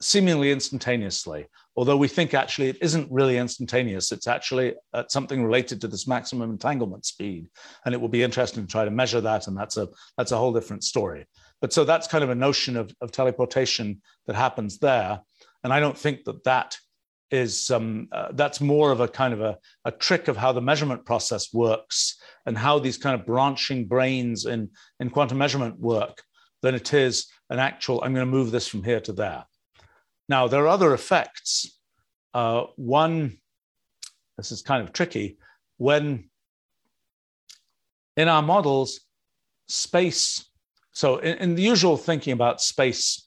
Speaker 2: seemingly instantaneously although we think actually it isn't really instantaneous. It's actually uh, something related to this maximum entanglement speed, and it will be interesting to try to measure that, and that's a that's a whole different story. But so that's kind of a notion of, of teleportation that happens there, and I don't think that that is um, uh, that's more of a kind of a, a trick of how the measurement process works and how these kind of branching brains in in quantum measurement work than it is an actual. I'm going to move this from here to there. Now, there are other effects. Uh, one, this is kind of tricky, when in our models, space, so in, in the usual thinking about space,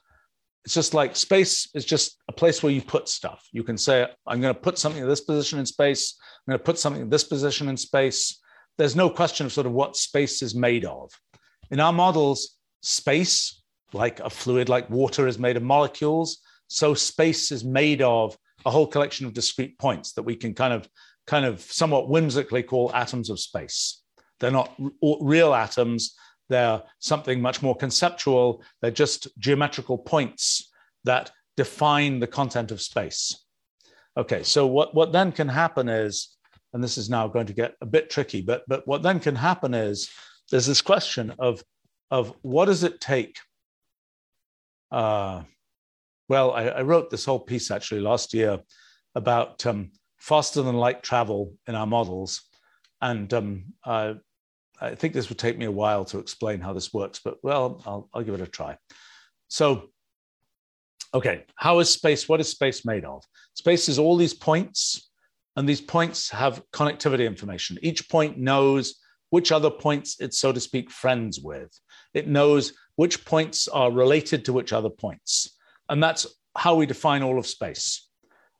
Speaker 2: it's just like space is just a place where you put stuff. You can say, I'm going to put something in this position in space, I'm going to put something in this position in space. There's no question of sort of what space is made of. In our models, space, like a fluid like water, is made of molecules. So space is made of a whole collection of discrete points that we can kind of kind of somewhat whimsically call atoms of space. They're not r- real atoms. They're something much more conceptual. They're just geometrical points that define the content of space. Okay, so what, what then can happen is, and this is now going to get a bit tricky, but, but what then can happen is there's this question of, of what does it take uh, well, I, I, wrote this whole piece actually last year about um, faster than light travel in our models. And um, I, I think this would take me a while to explain how this works, but well, I'll, I'll give it a try. So, okay, how is space? What is space made of? Space is all these points, and these points have connectivity information. Each point knows which other points it's, so to speak, friends with. It knows which points are related to which other points. And that's how we define all of space.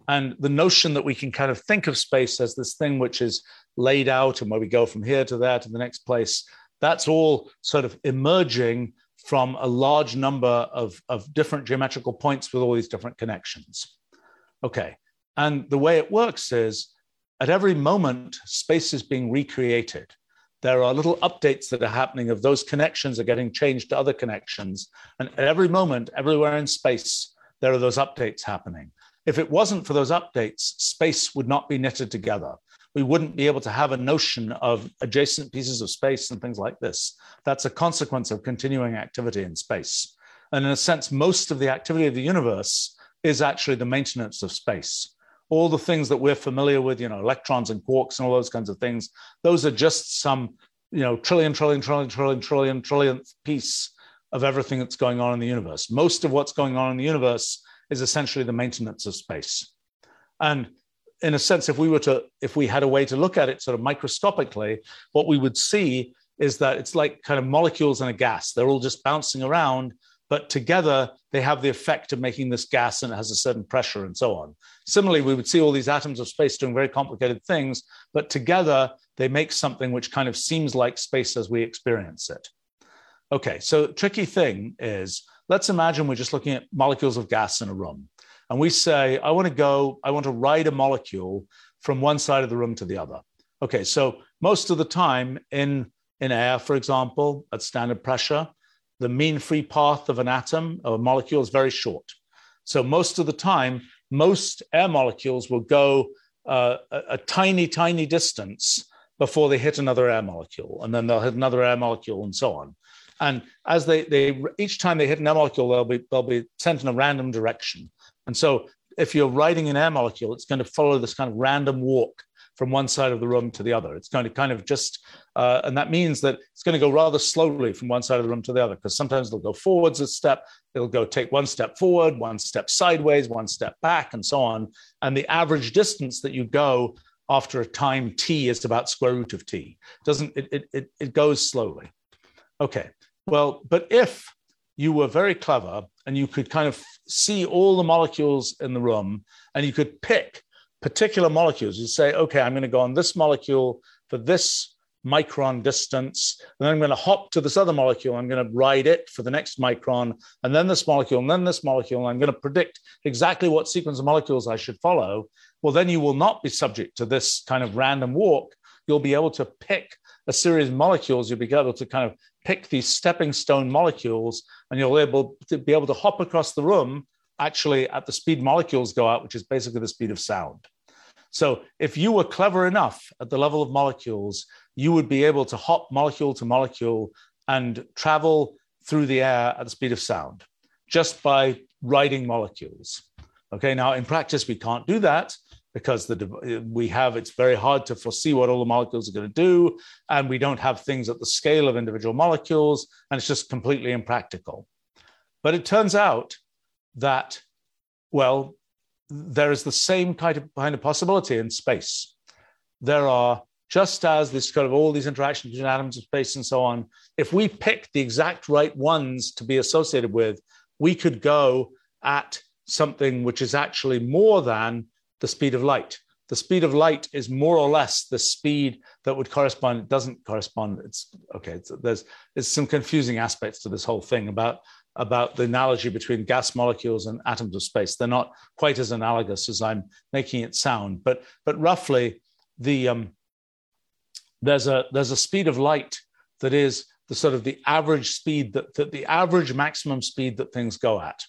Speaker 2: And the notion that we can kind of think of space as this thing which is laid out and where we go from here to there to the next place, that's all sort of emerging from a large number of, of different geometrical points with all these different connections. Okay. And the way it works is at every moment, space is being recreated. There are little updates that are happening of those connections are getting changed to other connections. And at every moment, everywhere in space, there are those updates happening. If it wasn't for those updates, space would not be knitted together. We wouldn't be able to have a notion of adjacent pieces of space and things like this. That's a consequence of continuing activity in space. And in a sense, most of the activity of the universe is actually the maintenance of space all the things that we're familiar with, you know, electrons and quarks and all those kinds of things, those are just some, you know, trillion, trillion, trillion, trillion, trillion, trillionth piece of everything that's going on in the universe. Most of what's going on in the universe is essentially the maintenance of space. And in a sense, if we were to, if we had a way to look at it sort of microscopically, what we would see is that it's like kind of molecules in a gas. They're all just bouncing around but together they have the effect of making this gas and it has a certain pressure and so on. Similarly, we would see all these atoms of space doing very complicated things, but together they make something which kind of seems like space as we experience it. Okay, so tricky thing is let's imagine we're just looking at molecules of gas in a room. And we say, I want to go, I want to ride a molecule from one side of the room to the other. Okay, so most of the time in, in air, for example, at standard pressure, the mean free path of an atom or a molecule is very short. So most of the time, most air molecules will go uh, a, a, tiny, tiny distance before they hit another air molecule, and then they'll hit another air molecule, and so on. And as they, they each time they hit an air molecule, they'll be they'll be sent in a random direction. And so, if you're riding an air molecule, it's going to follow this kind of random walk from one side of the room to the other. It's going to kind of just, uh, and that means that it's going to go rather slowly from one side of the room to the other, because sometimes it'll go forwards a step, it'll go take one step forward, one step sideways, one step back, and so on. And the average distance that you go after a time t is about square root of t. Doesn't it? It it, it goes slowly. Okay. Well, but if you were very clever and you could kind of see all the molecules in the room and you could pick particular molecules, you say, okay, I'm going to go on this molecule for this micron distance. And then I'm going to hop to this other molecule. I'm going to ride it for the next micron, and then this molecule, and then this molecule. And I'm going to predict exactly what sequence of molecules I should follow. Well, then you will not be subject to this kind of random walk. You'll be able to pick a series of molecules. You'll be able to kind of pick these stepping stone molecules, and you'll be able to be able to hop across the room actually at the speed molecules go out, which is basically the speed of sound. So if you were clever enough at the level of molecules you would be able to hop molecule to molecule and travel through the air at the speed of sound just by riding molecules. Okay, now in practice, we can't do that because the, we have it's very hard to foresee what all the molecules are going to do, and we don't have things at the scale of individual molecules, and it's just completely impractical. But it turns out that, well, there is the same kind of, kind of possibility in space. There are just as this kind of all these interactions between atoms of space and so on, if we pick the exact right ones to be associated with, we could go at something which is actually more than the speed of light. The speed of light is more or less the speed that would correspond. It doesn't correspond. It's okay. It's, there's, some confusing aspects to this whole thing about about the analogy between gas molecules and atoms of space. They're not quite as analogous as I'm making it sound, but but roughly the um, there's a there's a speed of light that is the sort of the average speed that, that the average maximum speed that things go at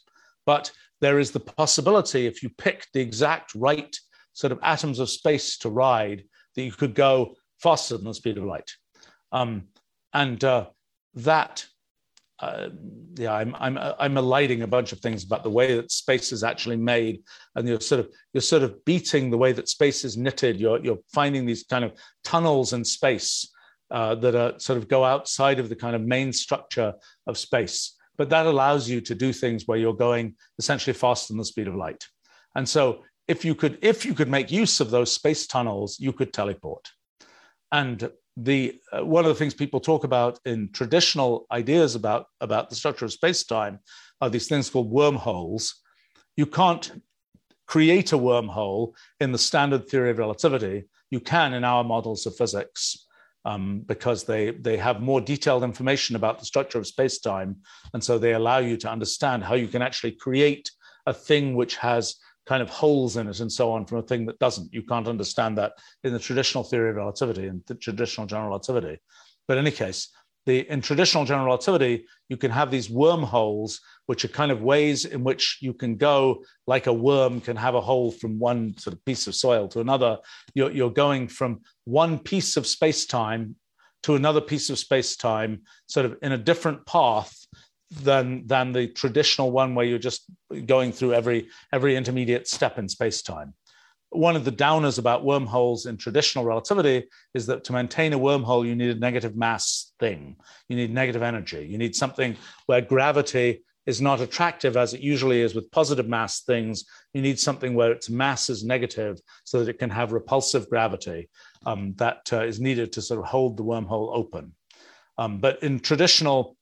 Speaker 2: but there is the possibility if you pick the exact right sort of atoms of space to ride that you could go faster than the speed of light um, and uh, that uh, yeah, I'm I'm I'm alighting a bunch of things about the way that space is actually made, and you're sort of you're sort of beating the way that space is knitted. You're you're finding these kind of tunnels in space uh, that are sort of go outside of the kind of main structure of space. But that allows you to do things where you're going essentially faster than the speed of light. And so if you could if you could make use of those space tunnels, you could teleport. And the uh, one of the things people talk about in traditional ideas about about the structure of space-time are these things called wormholes you can't create a wormhole in the standard theory of relativity you can in our models of physics um, because they they have more detailed information about the structure of space-time and so they allow you to understand how you can actually create a thing which has kind of holes in it and so on from a thing that doesn't. You can't understand that in the traditional theory of relativity and the traditional general relativity. But in any case, the, in traditional general relativity, you can have these wormholes, which are kind of ways in which you can go like a worm can have a hole from one sort of piece of soil to another. You're, you're going from one piece of space time to another piece of space time, sort of in a different path than than the traditional one where you're just going through every every intermediate step in space time. One of the downers about wormholes in traditional relativity is that to maintain a wormhole, you need a negative mass thing. You need negative energy. You need something where gravity is not attractive as it usually is with positive mass things. You need something where its mass is negative so that it can have repulsive gravity um, that uh, is needed to sort of hold the wormhole open. Um, but in traditional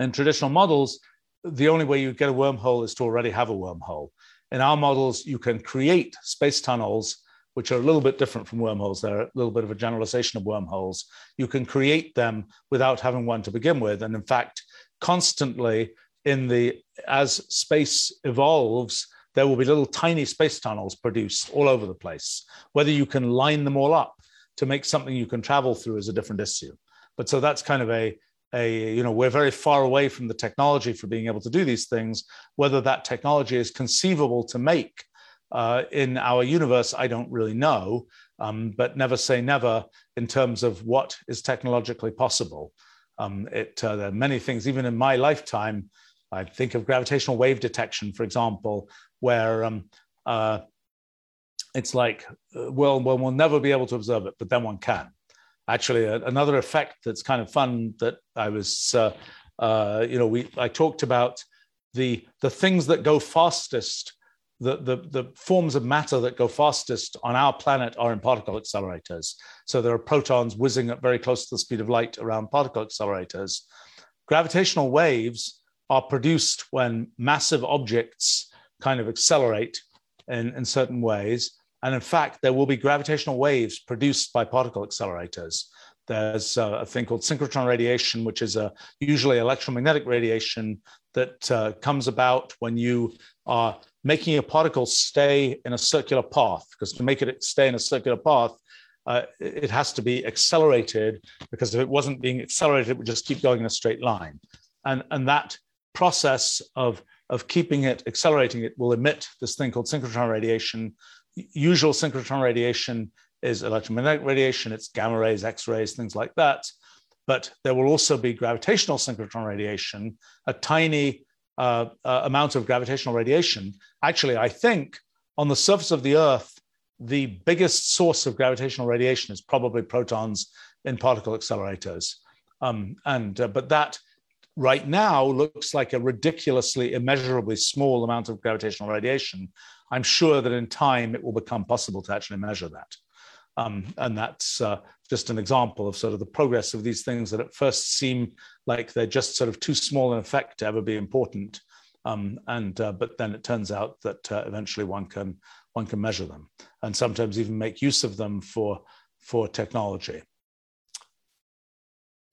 Speaker 2: in traditional models, the only way you get a wormhole is to already have a wormhole. In our models, you can create space tunnels, which are a little bit different from wormholes. They're a little bit of a generalization of wormholes. You can create them without having one to begin with. And in fact, constantly in the as space evolves, there will be little tiny space tunnels produced all over the place. Whether you can line them all up to make something you can travel through is a different issue. But so that's kind of a a you know we're very far away from the technology for being able to do these things. Whether that technology is conceivable to make uh, in our universe i don't really know. Um, but never say never in terms of what is technologically possible. Um, it, uh, there are many things even in my lifetime i think of gravitational wave detection for example where um, uh, it's like uh, well, well we'll never be able to observe it but then one can actually a, another effect that's kind of fun that I was, uh, uh, you know, we I talked about the the things that go fastest. The, the, the forms of matter that go fastest on our planet are in particle accelerators. So there are protons whizzing at very close to the speed of light around particle accelerators. gravitational waves are produced when massive objects kind of accelerate in, in certain ways. And in fact, there will be gravitational waves produced by particle accelerators. There's a thing called synchrotron radiation, which is a usually electromagnetic radiation that uh, comes about when you are making a particle stay in a circular path. Because to make it stay in a circular path, uh, it has to be accelerated. Because if it wasn't being accelerated, it would just keep going in a straight line. And, and that process of, of keeping it, accelerating it, will emit this thing called synchrotron radiation. Usual synchrotron radiation is electromagnetic radiation, it's gamma rays, X rays, things like that. But there will also be gravitational synchrotron radiation, a tiny uh, uh, amount of gravitational radiation. Actually, I think on the surface of the Earth, the biggest source of gravitational radiation is probably protons in particle accelerators. Um, and uh, but that right now looks like a ridiculously immeasurably small amount of gravitational radiation. I'm sure that in time it will become possible to actually measure that. Um, and that's uh, just an example of sort of the progress of these things that at first seem like they're just sort of too small in effect to ever be important. Um, and uh, but then it turns out that uh, eventually one can one can measure them and sometimes even make use of them for for technology.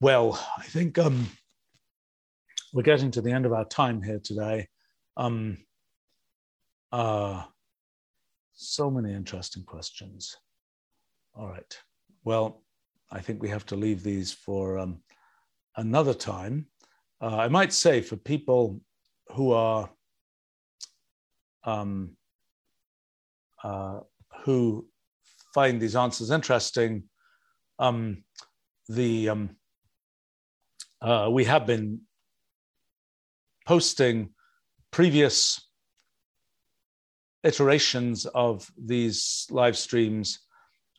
Speaker 2: Well, I think um, we're getting to the end of our time here today. Um, uh, so many interesting questions. All right. Well, I think we have to leave these for um, another time. Uh, I might say for people who are um, uh, who find these answers interesting, um, the um, uh, we have been posting previous iterations of these live streams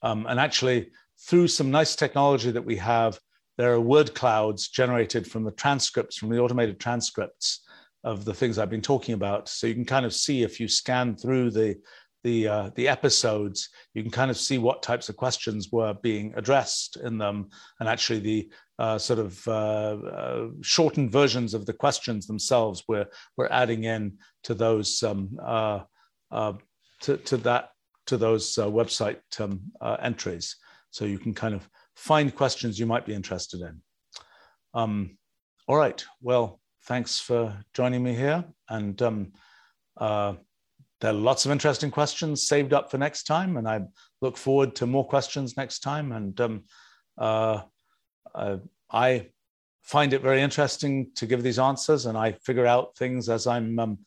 Speaker 2: um, and actually, through some nice technology that we have, there are word clouds generated from the transcripts, from the automated transcripts of the things I've been talking about. So you can kind of see if you scan through the the uh, the episodes, you can kind of see what types of questions were being addressed in them, and actually the uh, sort of uh, uh shortened versions of the questions themselves we're we're adding in to those um, uh, to, to that to those uh, website um, uh, entries. So you can kind of find questions you might be interested in. Um, all right. Well, thanks for joining me here. And um, uh, there are lots of interesting questions saved up for next time. And I look forward to more questions next time. And um, uh, uh, I find it very interesting to give these answers and I figure out things as I'm um,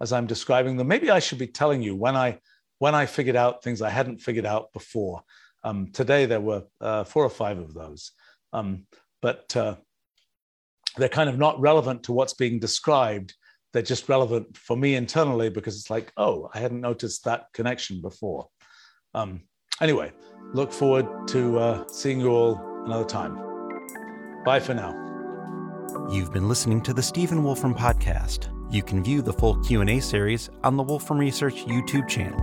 Speaker 2: as I'm describing them. Maybe I should be telling you when I when I figured out things I hadn't figured out before. Um, today there were uh, four or five of those, um, but uh, they're kind of not relevant to what's being described. They're just relevant for me internally because it's like, oh, I hadn't noticed that connection before. Um, anyway, look forward to uh, seeing you all another time. Bye for now.
Speaker 1: You've been listening to the Stephen Wolfram podcast. You can view the full Q&A series on the Wolfram Research YouTube channel.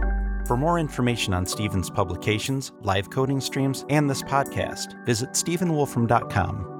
Speaker 1: For more information on Stephen's publications, live coding streams, and this podcast, visit stephenwolfram.com